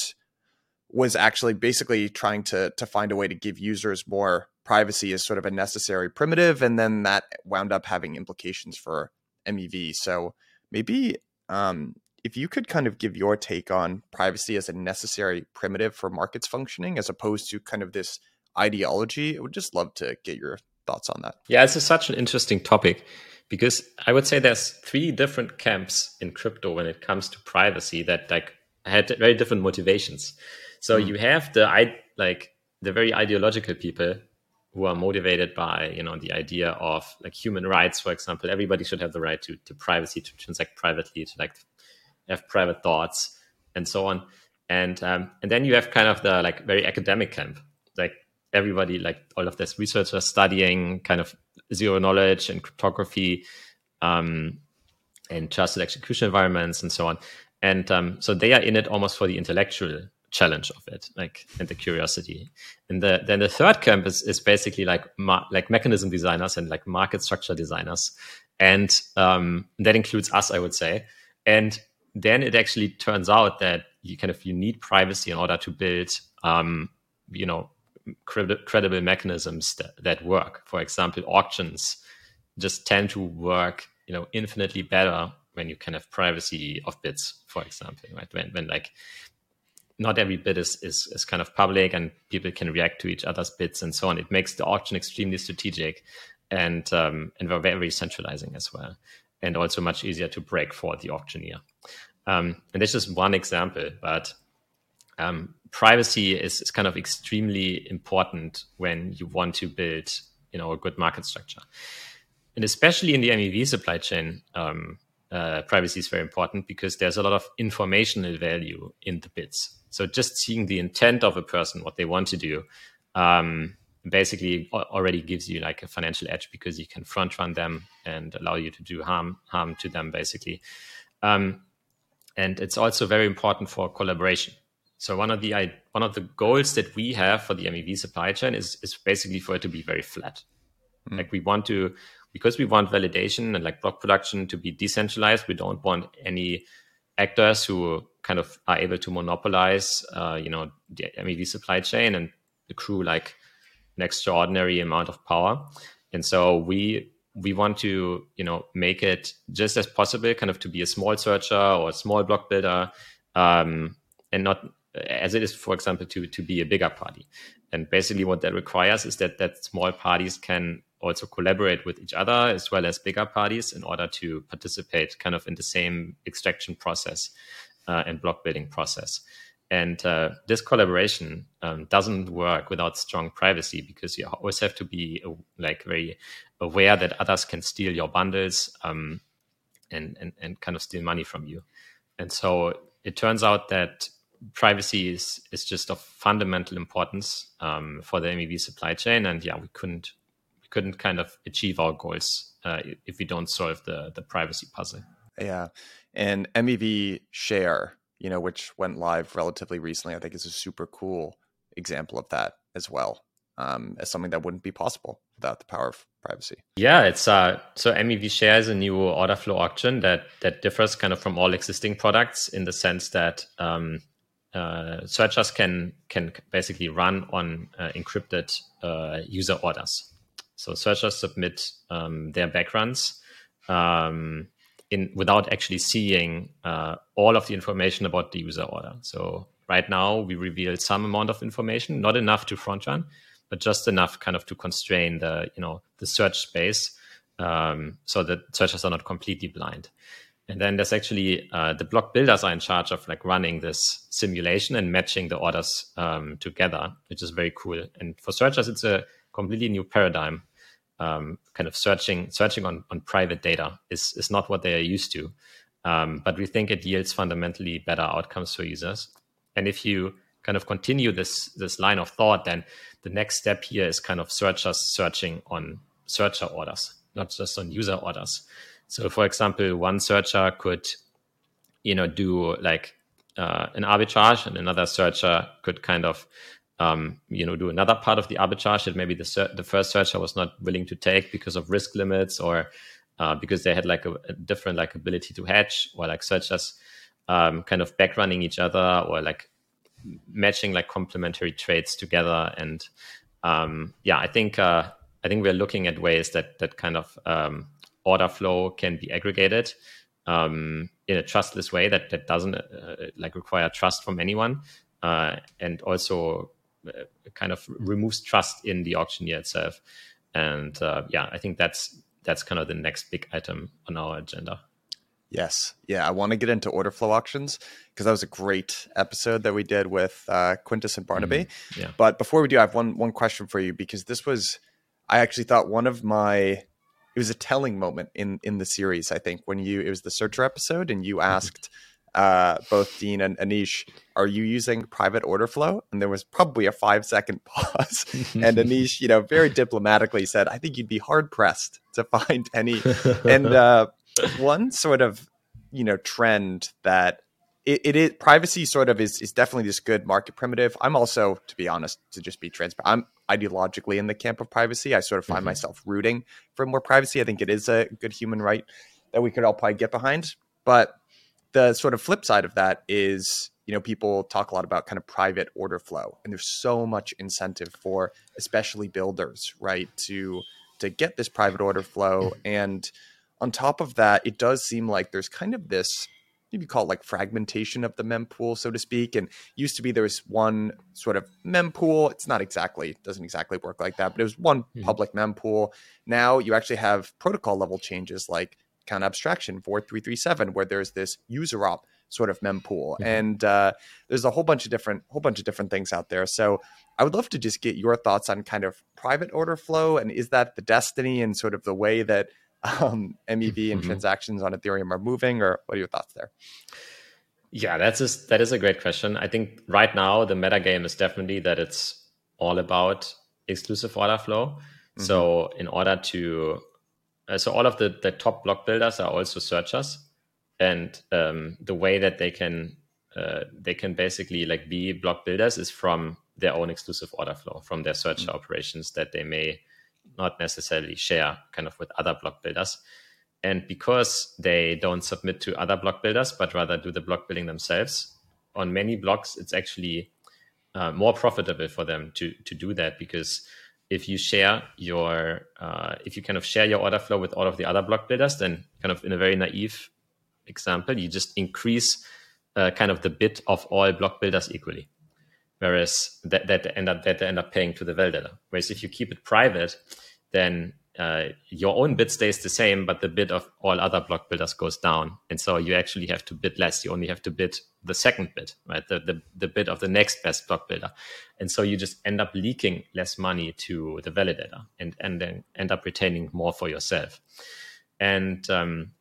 was actually basically trying to to find a way to give users more privacy as sort of a necessary primitive, and then that wound up having implications for MEV. So maybe um, if you could kind of give your take on privacy as a necessary primitive for markets functioning, as opposed to kind of this ideology, I would just love to get your thoughts on that. Yeah, this is such an interesting topic because I would say there's three different camps in crypto when it comes to privacy that like had very different motivations. So mm. you have the I like the very ideological people who are motivated by you know the idea of like human rights, for example. Everybody should have the right to to privacy, to transact privately, to like have private thoughts and so on. And um, and then you have kind of the like very academic camp, like everybody, like all of this researchers studying kind of zero knowledge and cryptography um, and trusted execution environments and so on. And um, so they are in it almost for the intellectual challenge of it, like and the curiosity. And the, then the third camp is, is basically like ma- like mechanism designers and like market structure designers, and um, that includes us, I would say. And then it actually turns out that you kind of you need privacy in order to build, um, you know, credible mechanisms that, that work. For example, auctions just tend to work, you know, infinitely better when you can have privacy of bits, for example, right? When, when like not every bit is, is, is kind of public and people can react to each other's bits and so on. It makes the auction extremely strategic and um, and very centralizing as well, and also much easier to break for the auctioneer. Um, and this is one example, but um, privacy is, is kind of extremely important when you want to build you know a good market structure and especially in the mev supply chain um, uh, privacy is very important because there's a lot of informational value in the bits so just seeing the intent of a person what they want to do um, basically already gives you like a financial edge because you can front run them and allow you to do harm harm to them basically um, and it's also very important for collaboration so one of the one of the goals that we have for the MEV supply chain is is basically for it to be very flat. Mm. Like we want to because we want validation and like block production to be decentralized. We don't want any actors who kind of are able to monopolize, uh, you know, the MEV supply chain and accrue like an extraordinary amount of power. And so we we want to you know make it just as possible kind of to be a small searcher or a small block builder um, and not as it is for example to to be a bigger party and basically what that requires is that that small parties can also collaborate with each other as well as bigger parties in order to participate kind of in the same extraction process uh, and block building process and uh, this collaboration um, doesn't work without strong privacy because you always have to be like very aware that others can steal your bundles um, and, and, and kind of steal money from you. And so it turns out that privacy is, is just of fundamental importance um, for the MEV supply chain. And yeah, we couldn't couldn't kind of achieve our goals uh, if we don't solve the the privacy puzzle. Yeah, and MEV share you know, which went live relatively recently, I think is a super cool example of that as well. Um, as something that wouldn't be possible without the power of privacy. Yeah, it's uh, so MEV Share is a new order flow auction that that differs kind of from all existing products in the sense that um, uh, searchers can can basically run on uh, encrypted uh, user orders. So searchers submit um, their backruns um, in without actually seeing uh, all of the information about the user order. So right now we reveal some amount of information, not enough to front run, but just enough kind of to constrain the you know the search space um, so that searchers are not completely blind. And then there's actually uh, the block builders are in charge of like running this simulation and matching the orders um, together, which is very cool. And for searchers, it's a completely new paradigm um, kind of searching searching on, on private data is, is not what they are used to. Um, but we think it yields fundamentally better outcomes for users. And if you kind of continue this this line of thought, then the next step here is kind of searchers searching on searcher orders, not just on user orders. So, for example, one searcher could, you know, do like uh, an arbitrage, and another searcher could kind of um, you know, do another part of the arbitrage that maybe the ser- the first searcher was not willing to take because of risk limits or uh, because they had like a, a, different like ability to hedge or like searchers um, kind of backrunning each other or like matching like complementary trades together. And um, yeah, I think uh, I think we're looking at ways that that kind of um, order flow can be aggregated um, in a trustless way that that doesn't uh, like require trust from anyone. Uh, and also kind of removes trust in the auctioneer itself. And uh, yeah, I think that's that's kind of the next big item on our agenda. Yes, yeah, I want to get into order flow auctions because that was a great episode that we did with uh, Quintus and Barnaby. Mm-hmm. Yeah. But before we do, I have one one question for you because this was, I actually thought one of my, it was a telling moment in in the series. I think when you it was the searcher episode and you mm-hmm. asked uh, both Dean and Anish, are you using private order flow? And there was probably a five second [LAUGHS] pause. and Anish, you know, very diplomatically said, I think you'd be hard pressed to find any. and [LAUGHS] uh, one sort of, you know, trend that it, it is privacy sort of is, is definitely this good market primitive. I'm also, to be honest, to just be transparent, I'm ideologically in the camp of privacy. I sort of find mm-hmm. myself rooting for more privacy. I think it is a good human right that we could all probably get behind. But the sort of flip side of that is you know people talk a lot about kind of private order flow and there's so much incentive for especially builders right to to get this private order flow. And on top of that it does seem like there's kind of this maybe call it like fragmentation of the mempool so to speak. And used to be there was one sort of mempool it's not exactly doesn't exactly work like that but it was one mm-hmm. public mempool now you actually have protocol level changes like account abstraction 4337 where there's this user op sort of mempool mm-hmm. and uh, there's a whole bunch of different whole bunch of different things out there so i would love to just get your thoughts on kind of private order flow and is that the destiny and sort of the way that um, mev and mm-hmm. transactions on ethereum are moving or what are your thoughts there yeah that's just, that is a great question i think right now the meta game is definitely that it's all about exclusive order flow mm-hmm. so in order to so all of the, the top block builders are also searchers, and um, the way that they can uh, they can basically like be block builders is from their own exclusive order flow, from their searcher mm-hmm. operations that they may not necessarily share kind of with other block builders. And because they don't submit to other block builders, but rather do the block building themselves, on many blocks, it's actually uh, more profitable for them to to do that because if you share your uh, if you kind of share your order flow with all of the other block builders, then kind of in a very naive example, you just increase uh, kind of the bit of all block builders equally. Whereas that, that end up that they end up paying to the validator. Whereas if you keep it private, then uh, your own bid stays the same, but the bid of all other block builders goes down. And so you actually have to bid less. You only have to bid the second bid, right? The, the, the bid of the next best block builder. And so you just end up leaking less money to the validator and, and then end up retaining more for yourself. And um,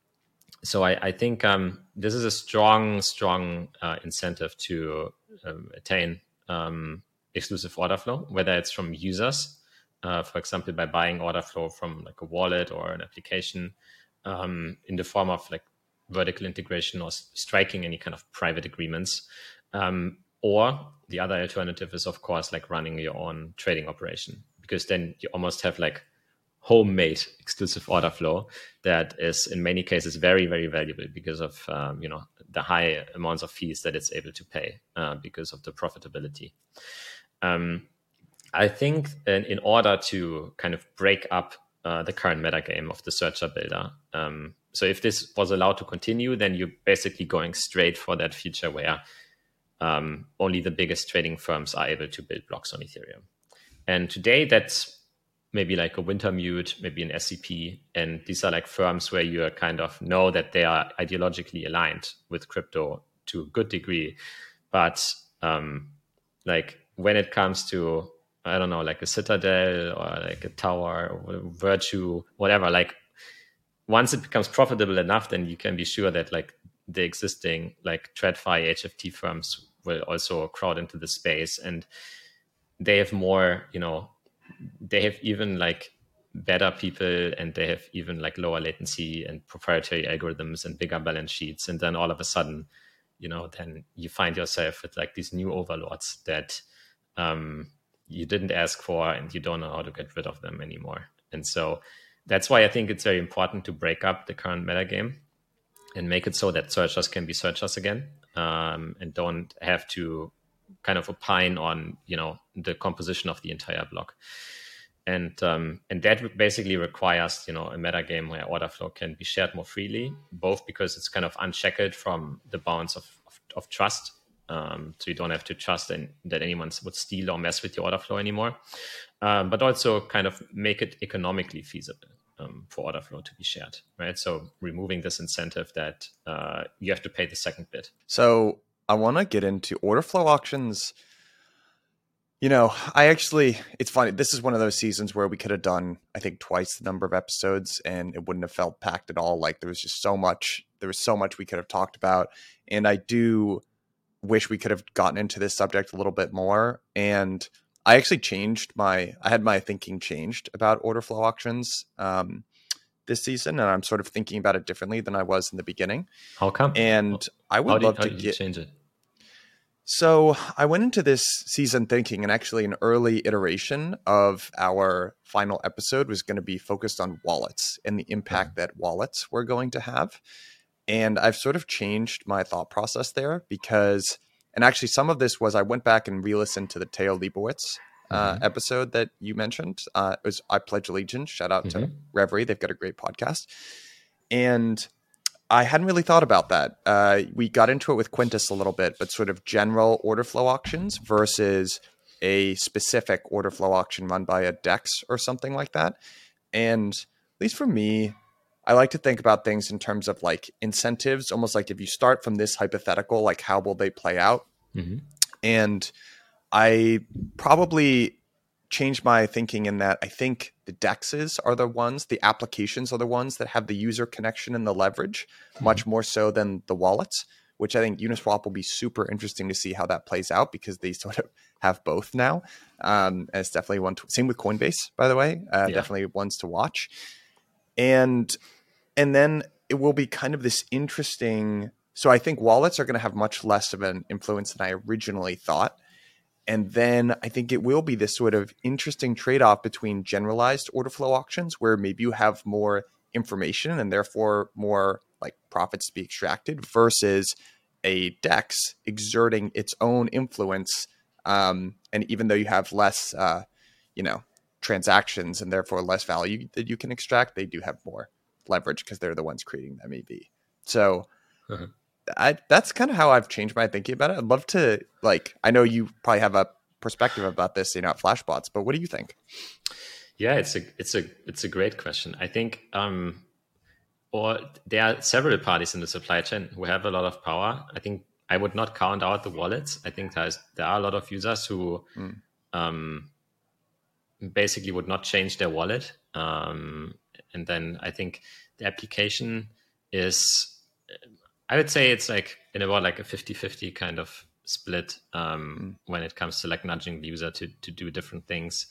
so I, I think um, this is a strong, strong uh, incentive to um, attain um, exclusive order flow, whether it's from users uh, for example, by buying order flow from like a wallet or an application um, in the form of like vertical integration or striking any kind of private agreements. Um, or the other alternative is, of course, like running your own trading operation, because then you almost have like homemade exclusive order flow that is in many cases very very valuable because of um, you know the high amounts of fees that it's able to pay uh, because of the profitability um, I think in order to kind of break up uh, the current metagame of the searcher builder, um, so if this was allowed to continue, then you're basically going straight for that future where um, only the biggest trading firms are able to build blocks on Ethereum. And today, that's maybe like a Wintermute, maybe an SCP, and these are like firms where you kind of know that they are ideologically aligned with crypto to a good degree, but um, like when it comes to I don't know, like a citadel or like a tower or Virtu, whatever. Like once it becomes profitable enough, then you can be sure that like the existing like TradFi HFT firms will also crowd into the space and they have more, you know, they have even like better people and they have even like lower latency and proprietary algorithms and bigger balance sheets. And then all of a sudden, you know, then you find yourself with like these new overlords that um, you didn't ask for and you don't know how to get rid of them anymore. And so that's why I think it's very important to break up the current metagame and make it so that searchers can be searchers again um, and don't have to kind of opine on you know the composition of the entire block. And um, and that basically requires you know a metagame where order flow can be shared more freely, both because it's kind of unshackled from the bounds of, of, of trust um, so you don't have to trust in, that anyone would steal or mess with your order flow anymore. Um, but also kind of make it economically feasible um, for order flow to be shared, right? So removing this incentive that uh, you have to pay the second bit. So I want to get into order flow auctions. You know, I actually, it's funny. This is one of those seasons where we could have done, I think, twice the number of episodes and it wouldn't have felt packed at all. Like there was just so much, there was so much we could have talked about. And I do wish we could have gotten into this subject a little bit more. And I actually changed my, I had my thinking changed about order flow auctions um, this season, and I'm sort of thinking about it differently than I was in the beginning. How come? And I would love to get change it. So I went into this season thinking, and actually, an early iteration of our final episode was going to be focused on wallets and the impact mm-hmm. that wallets were going to have. And I've sort of changed my thought process there because, and actually, some of this was I went back and re listened to the Theo Leibowitz uh, mm-hmm. episode that you mentioned. Uh, it was I Pledge Allegiance. Shout out mm-hmm. to Reverie. They've got a great podcast. And I hadn't really thought about that. Uh, we got into it with Quintus a little bit, but sort of general order flow auctions versus a specific order flow auction run by a DEX or something like that. And at least for me, I like to think about things in terms of like incentives, almost like if you start from this hypothetical, like how will they play out? Mm-hmm. And I probably changed my thinking in that I think the dexes are the ones, the applications are the ones that have the user connection and the leverage, mm-hmm. much more so than the wallets, which I think Uniswap will be super interesting to see how that plays out because they [LAUGHS] sort of have both now. Um, and it's definitely one, to, same with Coinbase, by the way, uh, yeah. definitely ones to watch. And and then it will be kind of this interesting so i think wallets are going to have much less of an influence than i originally thought. And then i think it will be this sort of interesting trade-off between generalized order flow auctions where maybe you have more information and therefore more like profits to be extracted versus a dex exerting its own influence um, and even though you have less uh, you know transactions and therefore less value that you can extract, they do have more leverage because they're the ones creating the MEV. So uh-huh. I, that's kind of how I've changed my thinking about it. I'd love to like I know you probably have a perspective about this, you know, at Flashbots, but what do you think? Yeah, it's a it's a it's a great question. I think um or there are several parties in the supply chain who have a lot of power. I think I would not count out the wallets. I think there's there are a lot of users who mm. um, basically would not change their wallet. Um, and then I think the application is I would say it's like in about like a 50-50 kind of split um, mm. when it comes to like nudging the user to to do different things.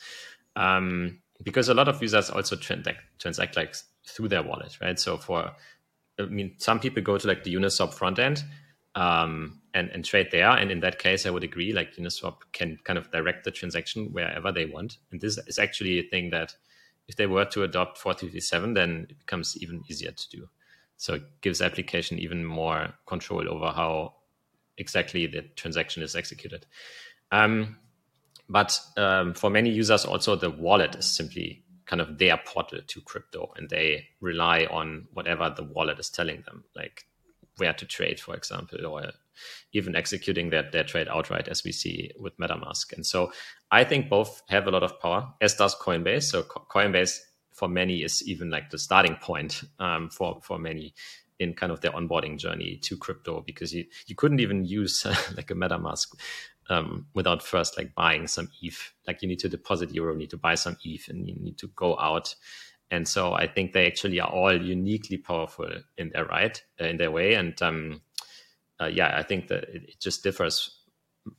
Um, because a lot of users also transact, transact like through their wallet, right? So for, I mean, some people go to like the Uniswap front end um, and, and trade there. And in that case, I would agree, like Uniswap can kind of direct the transaction wherever they want. And this is actually a thing that if they were to adopt 457, then it becomes even easier to do. So it gives application even more control over how exactly the transaction is executed. Um, but um, for many users, also the wallet is simply kind of their portal to crypto, and they rely on whatever the wallet is telling them, like where to trade, for example, or even executing their, their trade outright, as we see with MetaMask. And so I think both have a lot of power, as does Coinbase. So Coinbase for many is even like the starting point um, for for many in kind of their onboarding journey to crypto because you you couldn't even use [LAUGHS] like a MetaMask um, without first like buying some ETH. Like you need to deposit euro, need to buy some ETH, and you need to go out. And so I think they actually are all uniquely powerful in their right, uh, in their way. And um, uh, yeah, I think that it, just differs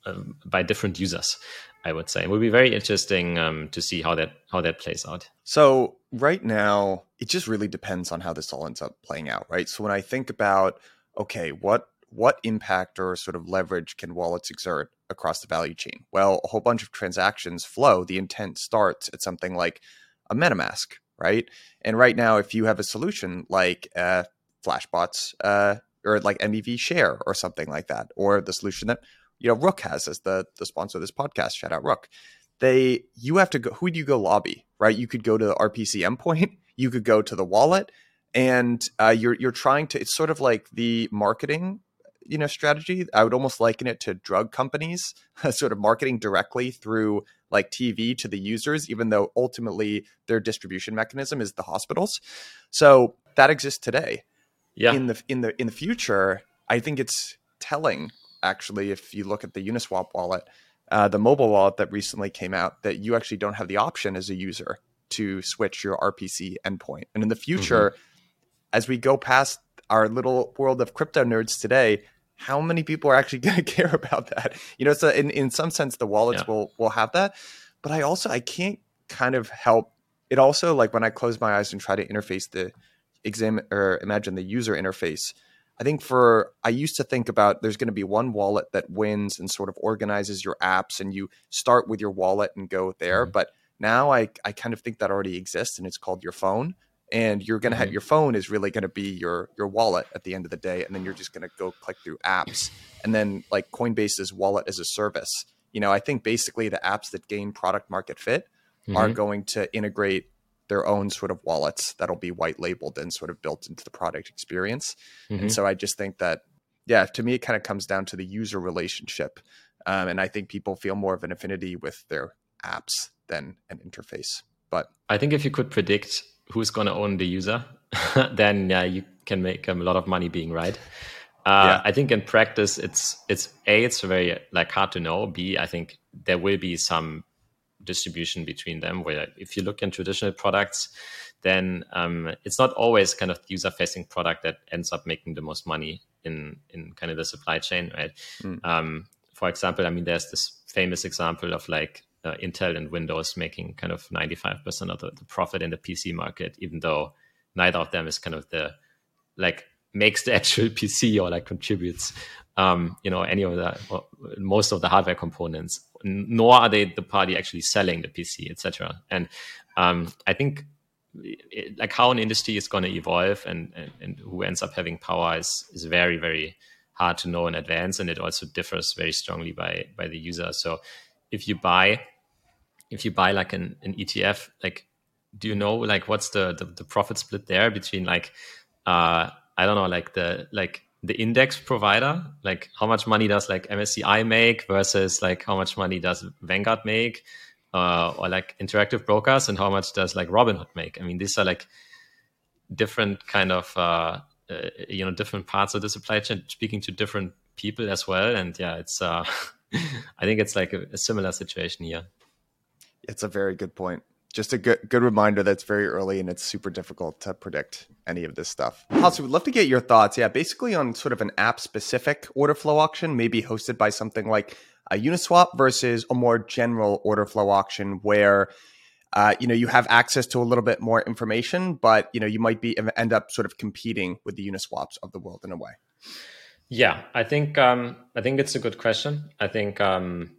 um, by different users. I would say it would be very interesting um, to see how that how that plays out. So right now, it just really depends on how this all ends up playing out, right? So when I think about okay, what what impact or sort of leverage can wallets exert across the value chain? Well, a whole bunch of transactions flow. The intent starts at something like a MetaMask, right? And right now, if you have a solution like uh, Flashbots uh, or like MEV Share or something like that, or the solution that you know Rook has as the the sponsor of this podcast, shout out Rook. They you have to go. Who do you go lobby? Right? You could go to the RPC endpoint. [LAUGHS] You could go to the wallet, and uh, you're you're trying to. It's sort of like the marketing you know strategy i would almost liken it to drug companies [LAUGHS] sort of marketing directly through like tv to the users even though ultimately their distribution mechanism is the hospitals so that exists today yeah in the in the in the future i think it's telling actually if you look at the uniswap wallet uh, the mobile wallet that recently came out that you actually don't have the option as a user to switch your rpc endpoint and in the future mm-hmm. as we go past our little world of crypto nerds today how many people are actually [LAUGHS] going to care about that? You know, so in, in some sense, the wallets yeah. will will have that, but I also I can't kind of help. It also like when I close my eyes and try to interface the exam or imagine the user interface. I think for I used to think about there's going to be one wallet that wins and sort of organizes your apps, and you start with your wallet and go there. Mm-hmm. But now I I kind of think that already exists, and it's called your phone and you're going to mm-hmm. have your phone is really going to be your your wallet at the end of the day and then you're just going to go click through apps and then like coinbase's wallet as a service you know i think basically the apps that gain product market fit mm-hmm. are going to integrate their own sort of wallets that'll be white labeled and sort of built into the product experience mm-hmm. and so i just think that yeah to me it kind of comes down to the user relationship um, and i think people feel more of an affinity with their apps than an interface but i think if you could predict who's going to own the user, [LAUGHS] then yeah, you can make um, a lot of money being right. Uh, yeah. I think in practice, it's it's a it's very like hard to know. B I think there will be some distribution between them. Where if you look in traditional products, then um, it's not always kind of user facing product that ends up making the most money in in kind of the supply chain, right? Mm. Um, for example, I mean, there's this famous example of like uh, Intel and Windows making kind of 95% of the, the, profit in the PC market, even though neither of them is kind of the like makes the [LAUGHS] actual PC or like contributes, um, you know, any of the most of the hardware components. Nor are they the party actually selling the PC, etc. And um, I think it, like how an industry is going to evolve and, and, and who ends up having power is is very very hard to know in advance, and it also differs very strongly by by the user. So if you buy if you buy like an, an ETF, like do you know like what's the, the, the profit split there between like uh I don't know like the like the index provider like how much money does like MSCI make versus like how much money does Vanguard make uh, or like interactive brokers and how much does like Robinhood make? I mean these are like different kind of uh, uh, you know different parts of the supply chain speaking to different people as well and yeah it's uh [LAUGHS] I think it's like a, a similar situation here. It's a very good point just a good good reminder that's very early and it's super difficult to predict any of this stuff. Also, we'd love to get your thoughts, yeah, basically on sort of an app specific order flow auction, maybe hosted by something like a Uniswap versus a more general order flow auction where uh, you know you have access to a little bit more information, but you know you might be end up sort of competing with the Uniswaps of the world in a way. Yeah, I think um, I think it's a good question. I think um,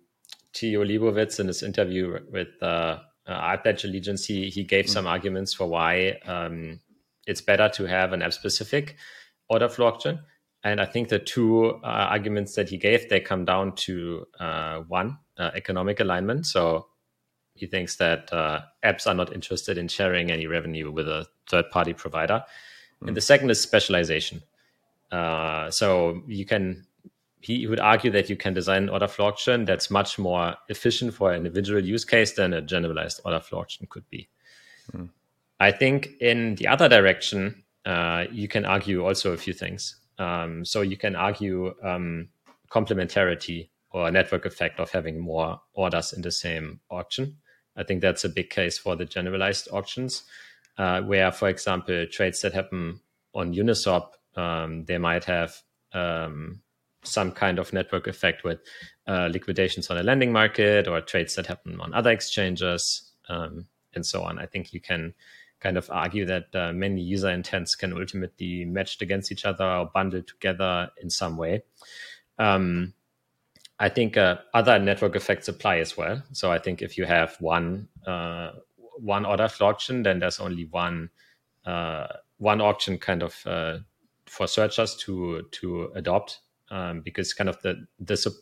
Theo Leibovitz in this interview with uh, uh, iPledge Allegiance, he, he gave mm-hmm. some arguments for why um, it's better to have an app specific order flow auction. And I think the two uh, arguments that he gave, they come down to uh, one, uh, economic alignment. So he thinks that uh, apps are not interested in sharing any revenue with a third party provider. Mm. And the second is specialization. Uh, so you can he would argue that you can design an order flow auction that's much more efficient for an individual use case than a generalized order flow auction could be. Hmm. I think in the other direction, uh, you can argue also a few things. Um, so you can argue um, complementarity or network effect of having more orders in the same auction. I think that's a big case for the generalized auctions, uh, where, for example, trades that happen on Uniswap, um, they might have um, some kind of network effect with uh, liquidations on a lending market or trades that happen on other exchanges um, and so on. I think you can kind of argue that uh, many user intents can ultimately matched against each other or bundled together in some way. Um, I think uh, other network effects apply as well. So I think if you have one uh, one order auction, then there's only one uh, one auction kind of uh, for searchers to to adopt um, because kind of the the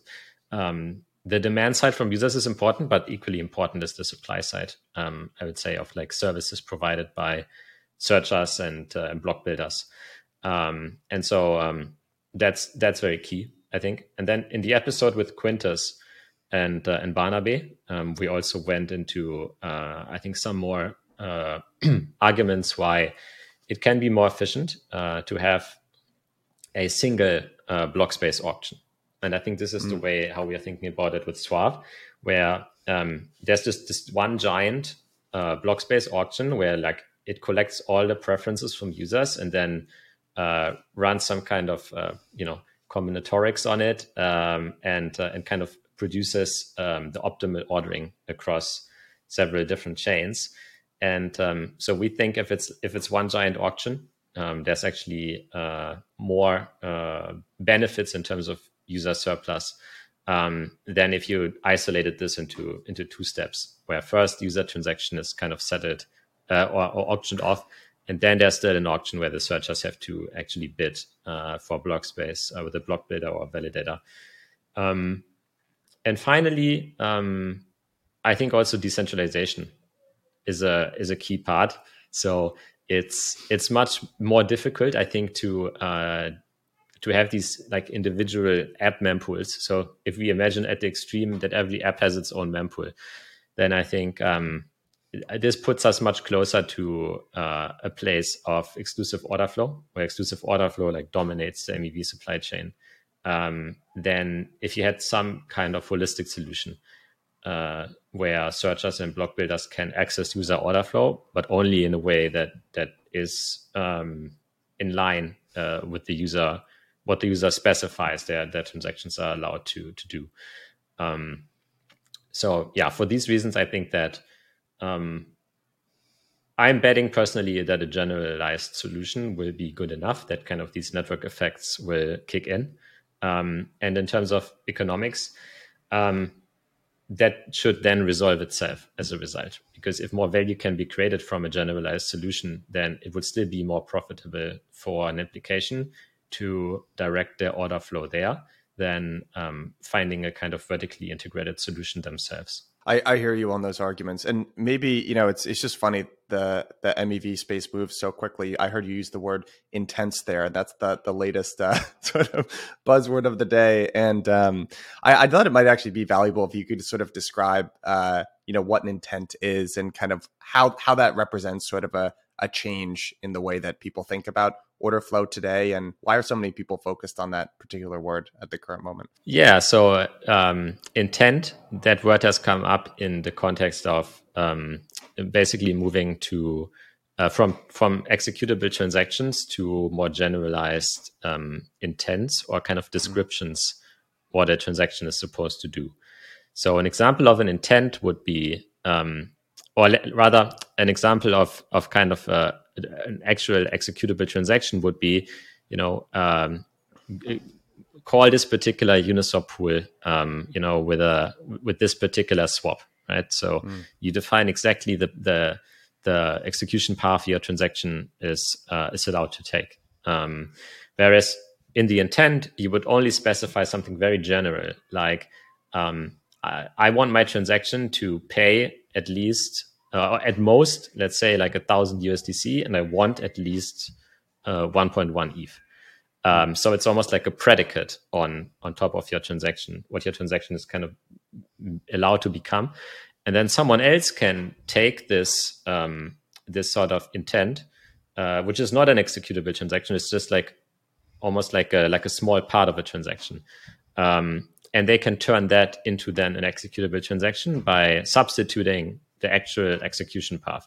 um, the demand side from users is important, but equally important is the supply side. Um, I would say of like services provided by searchers and, uh, and block builders, um, and so um, that's that's very key, I think. And then in the episode with Quintus and uh, and Barnaby, um, we also went into uh, I think some more uh, [CLEARS THROAT] arguments why it can be more efficient uh, to have a single uh, block space auction. And I think this is mm. the way how we are thinking about it with SUAVE, where um, there's just this one giant uh, block space auction where like it collects all the preferences from users and then uh, runs some kind of uh, you know combinatorics on it um, and uh, and kind of produces um, the optimal ordering across several different chains. And um, so we think if it's if it's one giant auction, um, there's actually uh, more uh, benefits in terms of user surplus um, than if you isolated this into into two steps, where first user transaction is kind of settled uh, or, or, auctioned off, and then there's still an auction where the searchers have to actually bid uh, for block space uh, with a block builder or validator. Um, and finally, um, I think also decentralization is a is a key part. So it's it's much more difficult, I think, to uh, to have these like individual app mempools. So if we imagine at the extreme that every app has its own mempool, then I think um, this puts us much closer to uh, a place of exclusive order flow, where exclusive order flow like dominates the MEV supply chain. Um, than if you had some kind of holistic solution uh, where searchers and block builders can access user order flow, but only in a way that that is um, in line uh, with the user what the user specifies their their transactions are allowed to to do. Um, so yeah, for these reasons, I think that um, I'm betting personally that a generalized solution will be good enough that kind of these network effects will kick in. Um, and in terms of economics, um, that should then resolve itself as a result. Because if more value can be created from a generalized solution, then it would still be more profitable for an application to direct their order flow there than um, finding a kind of vertically integrated solution themselves. I, I hear you on those arguments, and maybe you know it's it's just funny the the MEV space moves so quickly. I heard you use the word intents there. That's the the latest uh, [LAUGHS] sort of buzzword of the day, and um, I, I, thought it might actually be valuable if you could sort of describe uh, you know what an intent is and kind of how how that represents sort of a a change in the way that people think about order flow today and why are so many people focused on that particular word at the current moment yeah so um, intent that word has come up in the context of um, basically moving to uh, from from executable transactions to more generalized um, intents or kind of mm-hmm. descriptions mm-hmm. what a transaction is supposed to do so an example of an intent would be um, or le- rather an example of of kind of a, an actual executable transaction would be you know um, call this particular uniswap pool um, you know with a with this particular swap right so mm. you define exactly the the the execution path your transaction is uh, is allowed to take um, whereas in the intent you would only specify something very general like um, I, I want my transaction to pay at least uh, at most, let's say like a thousand USDC, and I want at least uh, 1.1 ETH. Um, so it's almost like a predicate on on top of your transaction, what your transaction is kind of allowed to become, and then someone else can take this um, this sort of intent, uh, which is not an executable transaction. It's just like almost like a like a small part of a transaction, um, and they can turn that into then an executable transaction by substituting the actual execution path.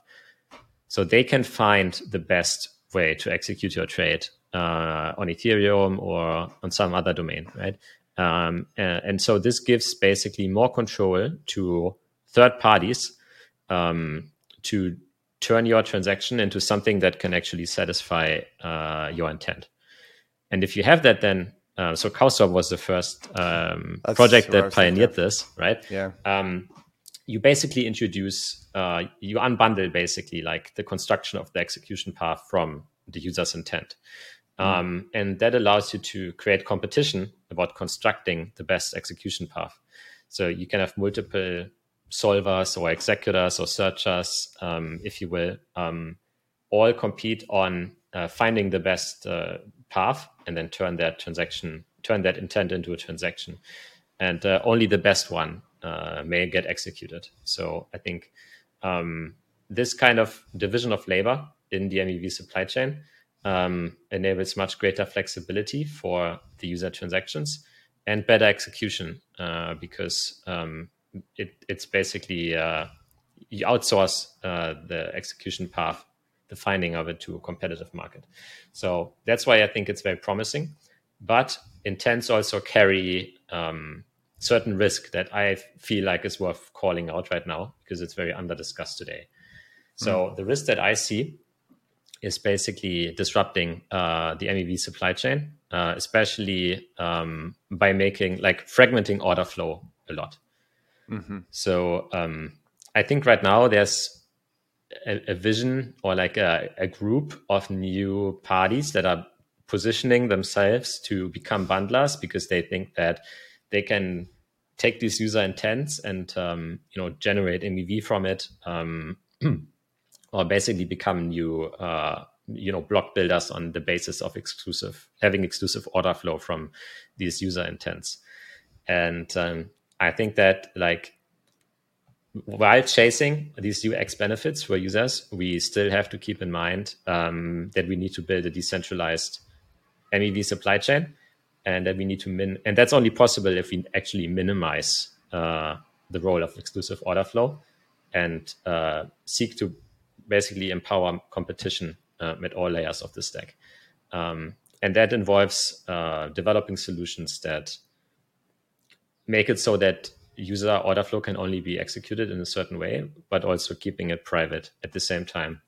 So they can find the best way to execute your trade uh, on Ethereum or on some other domain, right? Um, and, and, so this gives basically more control to third parties um, to turn your transaction into something that can actually satisfy uh, your intent. And if you have that, then uh, so CowSwap was the first um, project that pioneered this, right? Yeah. Um, you basically introduce uh, you unbundle basically like the construction of the execution path from the user's intent. Mm. um, and that allows you to create competition about constructing the best execution path. So you can have multiple solvers or executors or searchers um, if you will um, all compete on uh, finding the best uh, path and then turn that transaction turn that intent into a transaction. And uh, only the best one uh, may get executed. So I think um, this kind of division of labor in the MEV supply chain um, enables much greater flexibility for the user transactions and better execution uh, because um, it, it's basically uh, you outsource uh, the execution path, the finding of it to a competitive market. So that's why I think it's very promising. But intents also carry um, certain risk that I feel like is worth calling out right now because it's very under discussed today. So mm. the risk that I see is basically disrupting uh, the MEV supply chain, uh, especially um, by making like fragmenting order flow a lot. Mm-hmm. So um, I think right now there's a, a vision or like a, a, group of new parties that are positioning themselves to become bundlers because they think that they can take these user intents and um, you know generate MEV from it, um, [CLEARS THROAT] or basically become new uh, you know block builders on the basis of exclusive having exclusive order flow from these user intents. And um, I think that like while chasing these UX benefits for users, we still have to keep in mind um, that we need to build a decentralized MEV supply chain and that we need to min and that's only possible if we actually minimize uh, the role of exclusive order flow and uh, seek to basically empower competition uh, at all layers of the stack. Um, and that involves uh, developing solutions that make it so that user order flow can only be executed in a certain way but also keeping it private at the same time.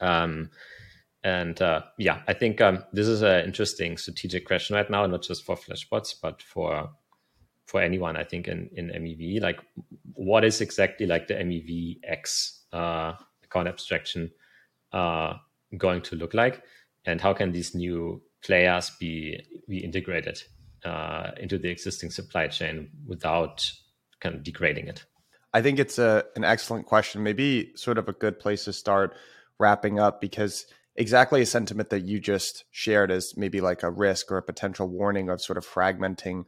Um, and uh, yeah, I think um, this is an interesting strategic question right now, not just for Flashbots, but for for anyone. I think in in MEV, like what is exactly like the MEV X uh, account abstraction uh, going to look like, and how can these new players be be integrated uh, into the existing supply chain without kind of degrading it? I think it's a an excellent question. Maybe sort of a good place to start wrapping up because exactly a sentiment that you just shared as maybe like a risk or a potential warning of sort of fragmenting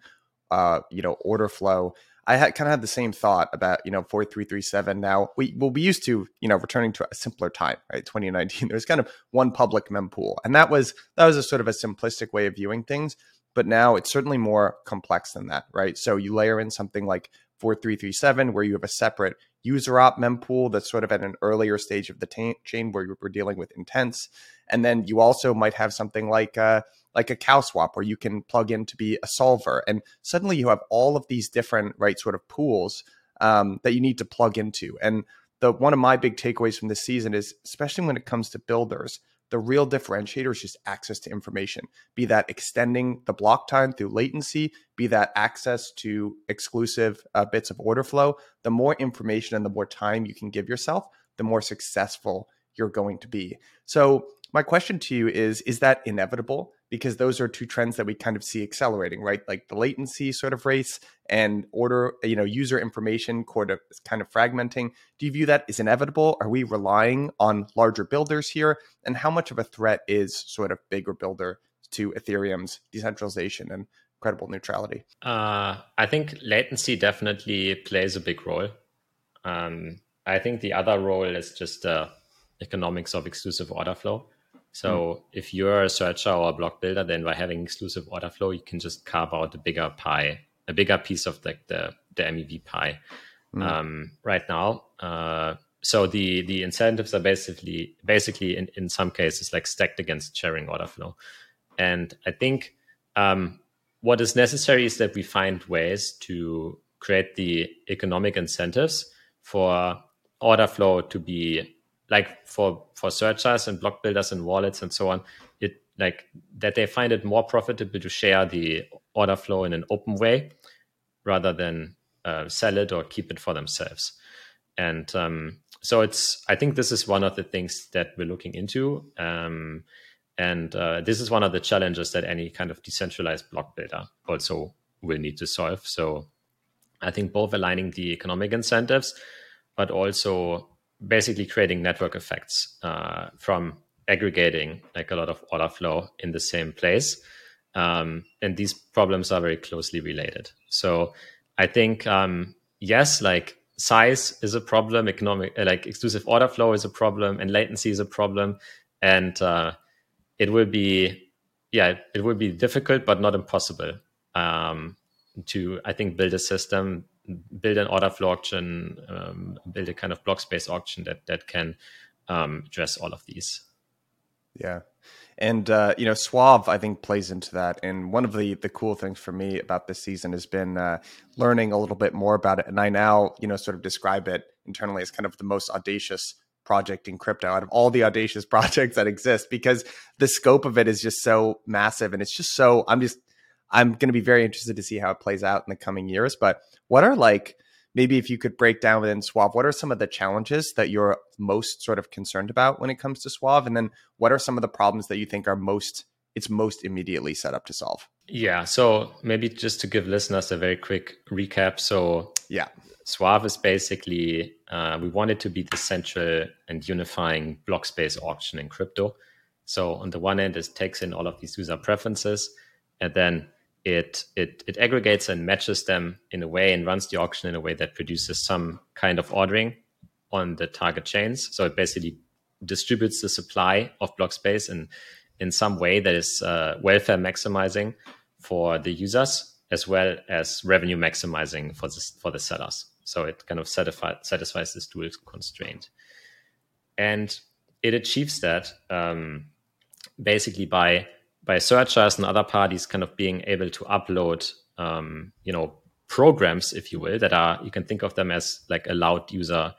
uh, you know, order flow. I had kind of had the same thought about, you know, 4337. Now we will be used to, you know, returning to a simpler time, right? 2019, [LAUGHS] there's kind of one public mempool. And that was, that was a sort of a simplistic way of viewing things. But now it's certainly more complex than that, right? So you layer in something like 4337, where you have a separate user op mempool that's sort of at an earlier stage of the t- chain where we're dealing with intents. And then you also might have something like uh, like a CowSwap where you can plug in to be a solver, and suddenly you have all of these different right sort of pools um, that you need to plug into. And the one of my big takeaways from this season is, especially when it comes to builders, the real differentiator is just access to information, be that extending the block time through latency, be that access to exclusive uh, bits of order flow. The more information and the more time you can give yourself, the more successful you're going to be. So, my question to you is Is that inevitable? Because those are two trends that we kind of see accelerating, right? Like the latency sort of race and order, you know, user information kind of, kind of fragmenting. Do you view that as inevitable? Are we relying on larger builders here? And how much of a threat is sort of bigger builder to Ethereum's decentralization and credible neutrality? Uh, I think latency definitely plays a big role. Um, I think the other role is just the economics of exclusive order flow. So mm. if you're a searcher or a block builder, then by having exclusive order flow, you can just carve out a bigger pie, a bigger piece of the the, the MEV pie. Mm. Um, right now, uh, so the the incentives are basically basically in, in some cases like stacked against sharing order flow, and I think um, what is necessary is that we find ways to create the economic incentives for order flow to be like for for searchers and block builders and wallets and so on it like that they find it more profitable to share the order flow in an open way rather than uh, sell it or keep it for themselves. And um, so it's i think this is one of the things that we're looking into um, and uh, this is one of the challenges that any kind of decentralized block builder also will need to solve. So i think both aligning the economic incentives but also basically creating network effects uh, from aggregating like a lot of order flow in the same place. Um, and these problems are very closely related. So I think, um, yes, like size is a problem, economic, uh, like exclusive order flow is a problem, and latency is a problem. And uh, it will be, yeah, it will be difficult, but not impossible um, to, I think, build a system build an order flow auction, um, build a kind of block space auction that that can um, address all of these. Yeah. And uh, you know, Suave, I think, plays into that. And one of the the cool things for me about this season has been uh, learning a little bit more about it. And I now, you know, sort of describe it internally as kind of the most audacious project in crypto out of all the audacious [LAUGHS] projects that exist because the scope of it is just so massive and it's just so I'm just I'm going to be very interested to see how it plays out in the coming years. But what are like, maybe if you could break down within Suave, what are some of the challenges that you're most sort of concerned about when it comes to Suave? And then what are some of the problems that you think are most, it's most immediately set up to solve? Yeah. So maybe just to give listeners a very quick recap. So, yeah. Suave is basically, uh, we want it to be the central and unifying block space auction in crypto. So, on the one end, it takes in all of these user preferences and then it, it it aggregates and matches them in a way and runs the auction in a way that produces some kind of ordering on the target chains. So it basically distributes the supply of block space in in some way that is uh, welfare maximizing for the users as well as revenue maximizing for the for the sellers. So it kind of satisfy, satisfies this dual constraint, and it achieves that um, basically by by searchers and other parties kind of being able to upload um, you know programs if you will that are you can think of them as like allowed user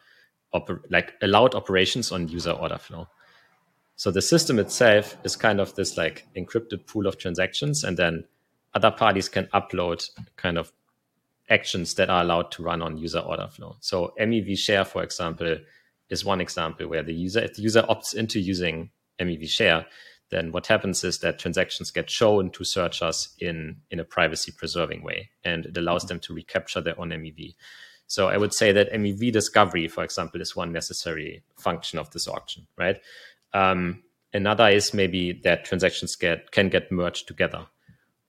oper- like allowed operations on user order flow. So the system itself is kind of this like encrypted pool of transactions and then other parties can upload kind of actions that are allowed to run on user order flow. So MEV-Share for example is one example where the user if the user opts into using MEV-Share then what happens is that transactions get shown to searchers in in a privacy preserving way, and it allows them to recapture their own MEV. So I would say that MEV discovery, for example, is one necessary function of this auction, right? Um, another is maybe that transactions get can get merged together,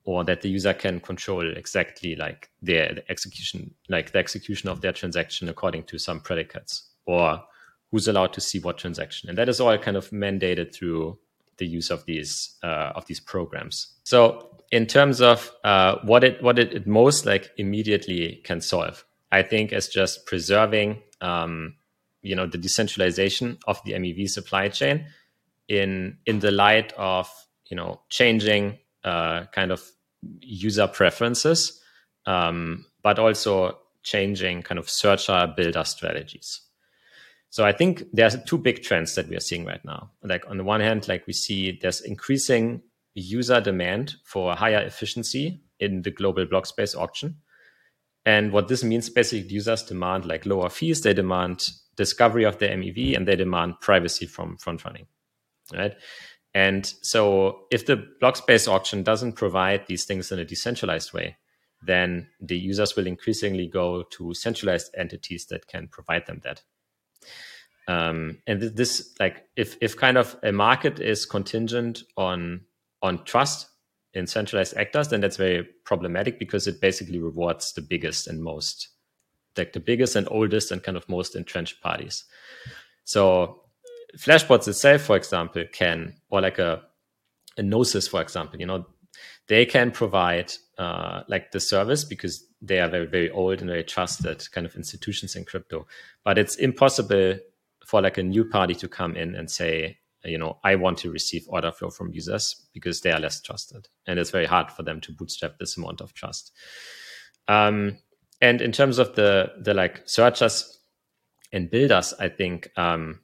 or that the user can control exactly like their the execution, like the execution of their transaction according to some predicates, or who's allowed to see what transaction, and that is all kind of mandated through the use of these uh, of these programs. So in terms of uh, what it what it, most like immediately can solve, I think is just preserving um, you know the decentralization of the MEV supply chain in in the light of you know changing uh, kind of user preferences, um, but also changing kind of searcher builder strategies. So I think there's two big trends that we are seeing right now. Like on the one hand, like we see there's increasing user demand for higher efficiency in the global block space auction. And what this means basically users demand like lower fees, they demand discovery of their MEV, and they demand privacy from front running. Right. And so if the block space auction doesn't provide these things in a decentralized way, then the users will increasingly go to centralized entities that can provide them that. Um, and this, like, if if kind of a market is contingent on on trust in centralized actors, then that's very problematic because it basically rewards the biggest and most, like the biggest and oldest and kind of most entrenched parties. So Flashbots itself, for example, can, or like a, a Gnosis, for example, you know, they can provide uh, like the service because they are very, very old and very trusted kind of institutions in crypto. But it's impossible for like a new party to come in and say, you know, I want to receive order flow from users because they are less trusted. And it's very hard for them to bootstrap this amount of trust. Um, and in terms of the the like searchers and builders, I think um,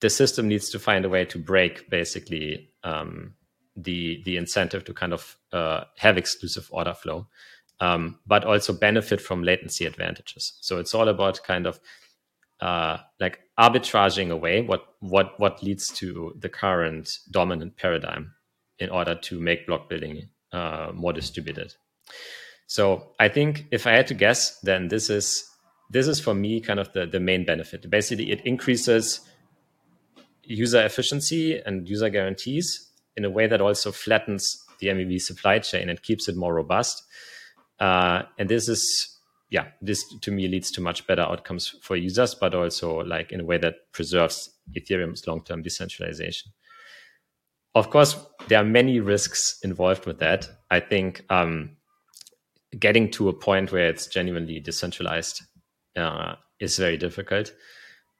the system needs to find a way to break basically um, the the incentive to kind of uh, have exclusive order flow, um, but also benefit from latency advantages. So it's all about kind of uh, like arbitraging away what what what leads to the current dominant paradigm in order to make block building uh, more distributed. So I think if I had to guess, then this is this is for me kind of the the main benefit. Basically, it increases user efficiency and user guarantees in a way that also flattens the MEV supply chain and keeps it more robust. Uh, and this is, yeah, this to me leads to much better outcomes for users, but also like in a way that preserves Ethereum's long-term decentralization. Of course, there are many risks involved with that. I think um, getting to a point where it's genuinely decentralized uh, is very difficult.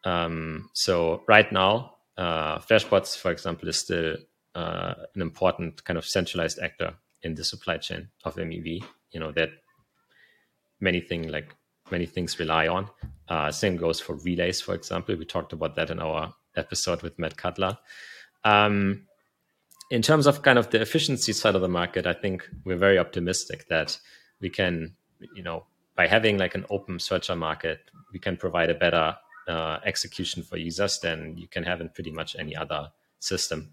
Um, so right now, uh, Flashbots, for example, is still uh, an important kind of centralized actor in the supply chain of MEV. You know that many things like many things rely on. Uh, same goes for relays, for example. We talked about that in our episode with Matt Cutler. Um, in terms of kind of the efficiency side of the market, I think we're very optimistic that we can, you know, by having like an open searcher market, we can provide a better uh, execution for users than you can have in pretty much any other system.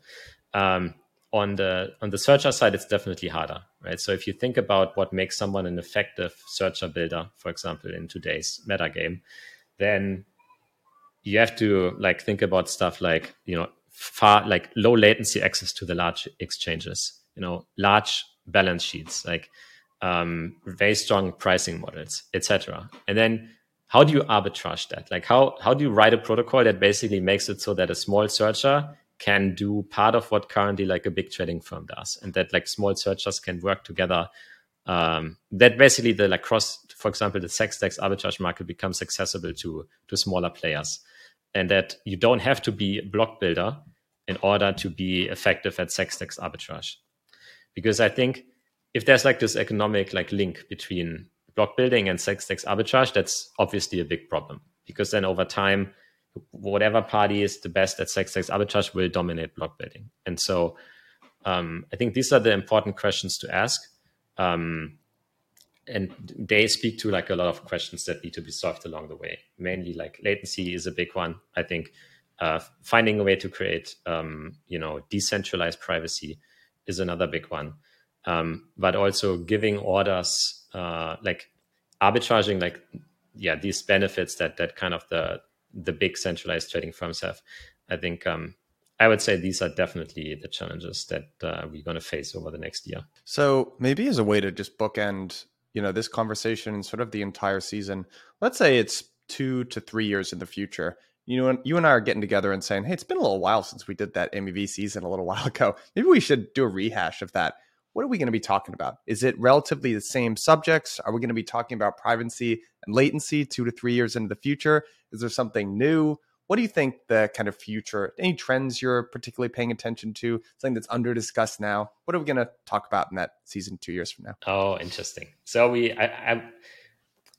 Um, on the on the searcher side, it's definitely harder, right? So if you think about what makes someone an effective searcher builder, for example, in today's meta game, then you have to like think about stuff like you know far like low latency access to the large exchanges, you know, large balance sheets, like um, very strong pricing models, etc. And then how do you arbitrage that? Like how how do you write a protocol that basically makes it so that a small searcher can do part of what currently like a big trading firm does, and that like small searchers can work together. Um, that basically the like cross, for example, the CEX-DEX arbitrage market becomes accessible to to smaller players, and that you don't have to be a block builder in order to be effective at CEX-DEX arbitrage, because I think if there's like this economic like link between block building and CEX-DEX arbitrage, that's obviously a big problem because then over time, whatever party is the best at CEX-DEX arbitrage will dominate block building. And so um, I think these are the important questions to ask. Um, and they speak to like a lot of questions that need to be solved along the way. Mainly like latency is a big one. I think Uh, finding a way to create, um, you know, decentralized privacy is another big one. Um, but also giving orders, uh, like arbitraging, like yeah, these benefits that that kind of the the big centralized trading firms have. I think um, I would say these are definitely the challenges that uh, we're going to face over the next year. So maybe as a way to just bookend, you know, this conversation and sort of the entire season. Let's say it's two to three years in the future. You know, you and I are getting together and saying, "Hey, it's been a little while since we did that MEV season a little [LAUGHS] while ago. Maybe we should do a rehash of that." What are we going to be talking about? Is it relatively the same subjects? Are we going to be talking about privacy and latency two to three years into the future? Is there something new? What do you think the kind of future, any trends you're particularly paying attention to, something that's under discussed now? What are we going to talk about in that season two years from now? Oh, interesting. So we, I, I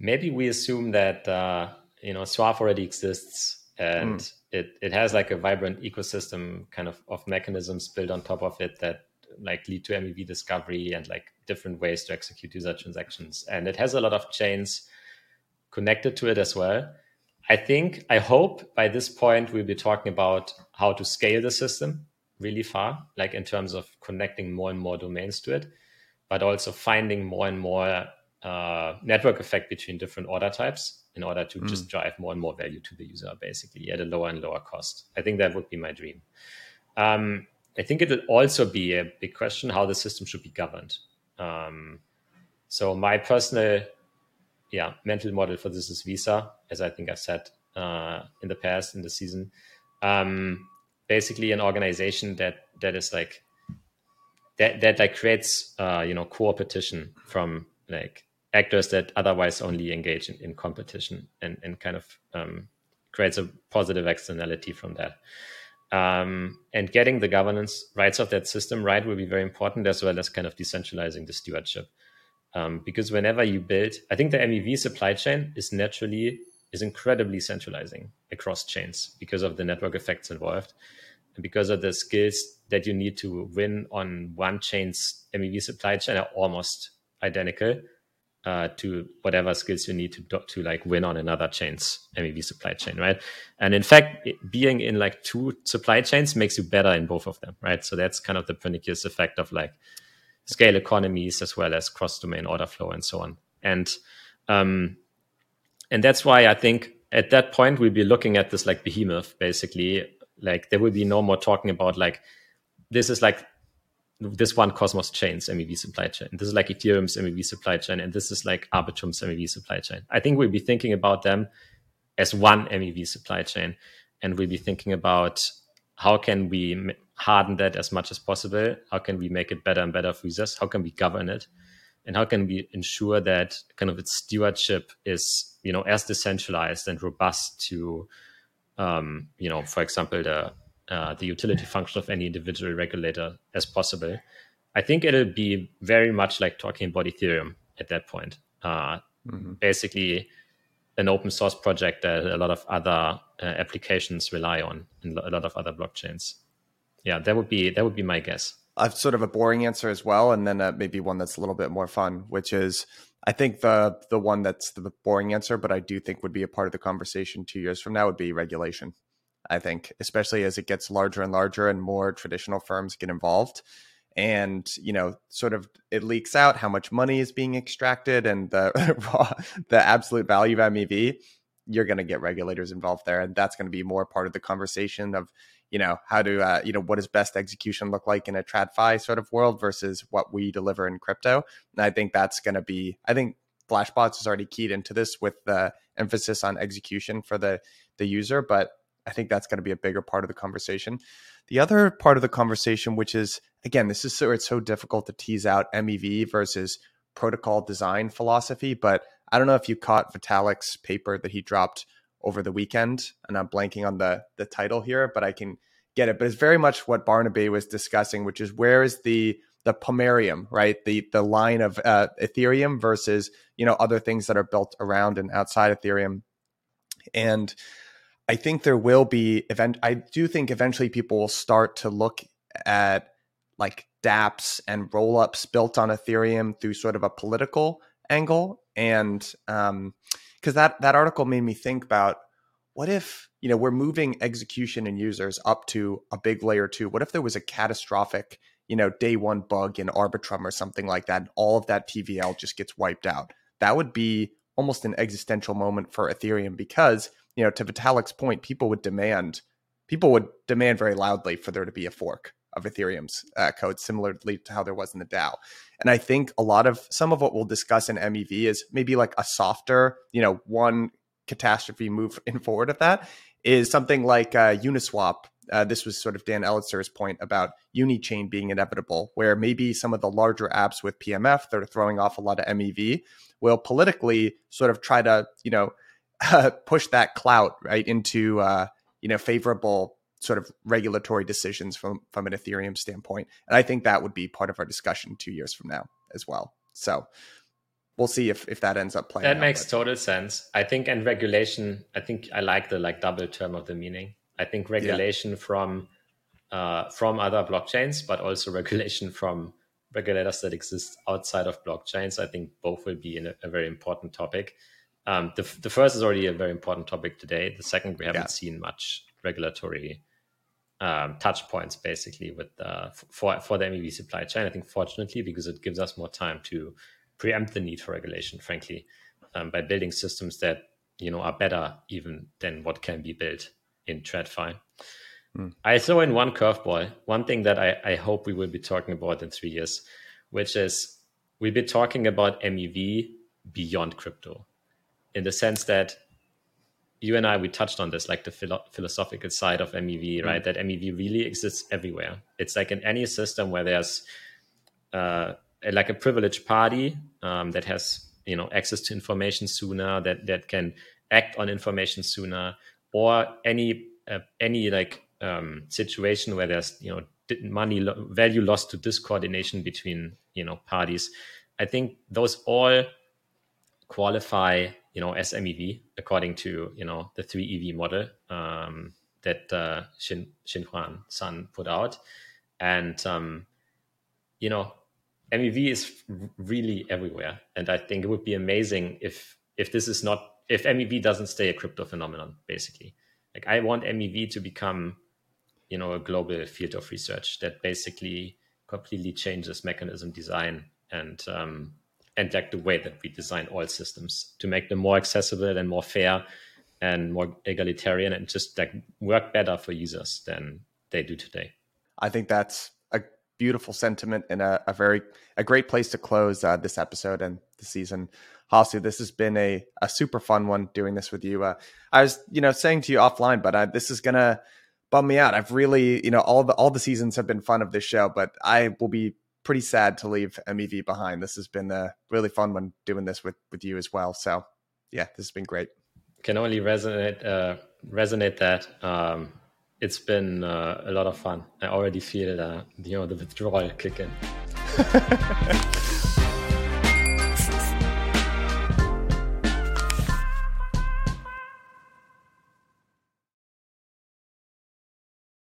maybe we assume that, uh, you know, Suave already exists and mm. it, it has like a vibrant ecosystem kind of, of mechanisms built on top of it that like lead to MEV discovery and like different ways to execute user transactions. And it has a lot of chains connected to it as well. I think, I hope by this point we'll be talking about how to scale the system really far, like in terms of connecting more and more domains to it, but also finding more and more uh, network effect between different order types in order to mm. just drive more and more value to the user, basically at a lower and lower cost. I think that would be my dream. Um, I think it will also be a big question how the system should be governed. Um, so my personal yeah, mental model for this is Visa, as I think I've said uh, in the past in the season. Um, basically, an organization that that is like that that like creates uh, you know competition from like actors that otherwise only engage in, in competition and and kind of um, creates a positive externality from that. Um, and getting the governance rights of that system right will be very important, as well as kind of decentralizing the stewardship. Um, because whenever you build, I think the MEV supply chain is naturally is incredibly centralizing across chains because of the network effects involved and because of the skills that you need to win on one chain's MEV supply chain are almost identical uh, to whatever skills you need to to like win on another chain's MEV supply chain, right? And in fact, it, being in like two supply chains makes you better in both of them, right? So that's kind of the pernicious effect of like scale economies as well as cross domain order flow and so on. And um, and that's why I think at that point we'll be looking at this like behemoth basically. Like there will be no more talking about like this is like this one Cosmos chain's MEV supply chain. This is like Ethereum's MEV supply chain, and this is like Arbitrum's MEV supply chain. I think we'll be thinking about them as one MEV supply chain, and we'll be thinking about how can we harden that as much as possible? How can we make it better and better for users? How can we govern it? And how can we ensure that kind of its stewardship is, you know, as decentralized and robust to, um, you know, for example, the uh, the utility function of any individual regulator as possible. I think it'll be very much like talking about Ethereum at that point. Uh, mm-hmm. Basically, an open source project that a lot of other uh, applications rely on and a lot of other blockchains yeah, that would be that would be my guess. I've sort of a boring answer as well, and then uh, maybe one that's a little bit more fun, which is I think the the one that's the boring answer, but I do think would be a part of the conversation two years from now would be regulation. I think, especially as it gets larger and larger, and more traditional firms get involved, and you know, sort of it leaks out how much money is being extracted and the [LAUGHS] the absolute value of MEV. You're going to get regulators involved there, and that's going to be more part of the conversation of you know how to uh, you know what does best execution look like in a tradfi sort of world versus what we deliver in crypto and i think that's going to be i think flashbots is already keyed into this with the emphasis on execution for the the user but i think that's going to be a bigger part of the conversation the other part of the conversation which is again this is so it's so difficult to tease out mev versus protocol design philosophy but i don't know if you caught vitalik's paper that he dropped over the weekend, and I'm blanking on the the title here, but I can get it. But it's very much what Barnaby was discussing, which is where is the the pomerium, right? The the line of uh, Ethereum versus you know other things that are built around and outside Ethereum, and I think there will be event. I do think eventually people will start to look at like DApps and rollups built on Ethereum through sort of a political angle, and um, because that that article made me think about what if you know we're moving execution and users up to a big layer two? What if there was a catastrophic you know day one bug in Arbitrum or something like that, and all of that TVL just gets wiped out? That would be almost an existential moment for Ethereum because you know to Vitalik's point, people would demand people would demand very loudly for there to be a fork of Ethereum's uh, code, similarly to how there was in the DAO. And I think a lot of some of what we'll discuss in MEV is maybe like a softer, you know, one catastrophe move in forward of that is something like uh, Uniswap. Uh, this was sort of Dan Elitzer's point about Unichain being inevitable, where maybe some of the larger apps with PMF that are throwing off a lot of MEV will politically sort of try to, you know, push that clout right into, uh, you know, favorable sort of regulatory decisions from from an Ethereum standpoint. And I think that would be part of our discussion two years from now as well. So we'll see if if that ends up playing. That out, makes but. total sense. I think and regulation. I think I like the like double term of the meaning. I think regulation yeah. from uh, from other blockchains, but also [LAUGHS] regulation from regulators that exist outside of blockchains. I think both will be a, a, very important topic. Um, the, the first is already a very important topic today. The second, we haven't yeah. seen much regulatory um, touch points basically with uh, for for the MEV supply chain. I think fortunately because it gives us more time to preempt the need for regulation. Frankly, um, by building systems that you know are better even than what can be built in TradFi. Mm. I throw in one curveball, one thing that I, I hope we will be talking about in three years, which is we'll be talking about MEV beyond crypto, in the sense that you and I we touched on this, like the philo- philosophical side of MEV, mm. right? That MEV really exists everywhere. It's like in any system where there's uh, like a privileged party um, that has you know access to information sooner, that that can act on information sooner, or any uh, any like um, situation where there's you know money lo- value lost to discoordination between you know parties. I think those all qualify you know, as MEV according to, you know, the 3EV model um, that uh, Xin, Xinyuan Sun put out. And, um, you know, MEV is really everywhere. And I think it would be amazing if, if this is not, if MEV doesn't stay a crypto phenomenon, basically. Like I want MEV to become, you know, a global field of research that basically completely changes mechanism design and um, and like the way that we design all systems to make them more accessible and more fair and more egalitarian and just like work better for users than they do today. I think that's a beautiful sentiment and a, a very a great place to close uh, this episode and the season. Hasu, this has been a, a super fun one doing this with you. Uh, I was, you know, saying to you offline, but uh, this is gonna bum me out. I've really, you know, all the all the seasons have been fun of this show, but I will be pretty sad to leave MEV behind. This has been a really fun one doing this with with you as well. So yeah, this has been great. Can only resonate uh, resonate that. Um, it's been uh, a lot of fun. I already feel uh, you know the withdrawal kick in. [LAUGHS]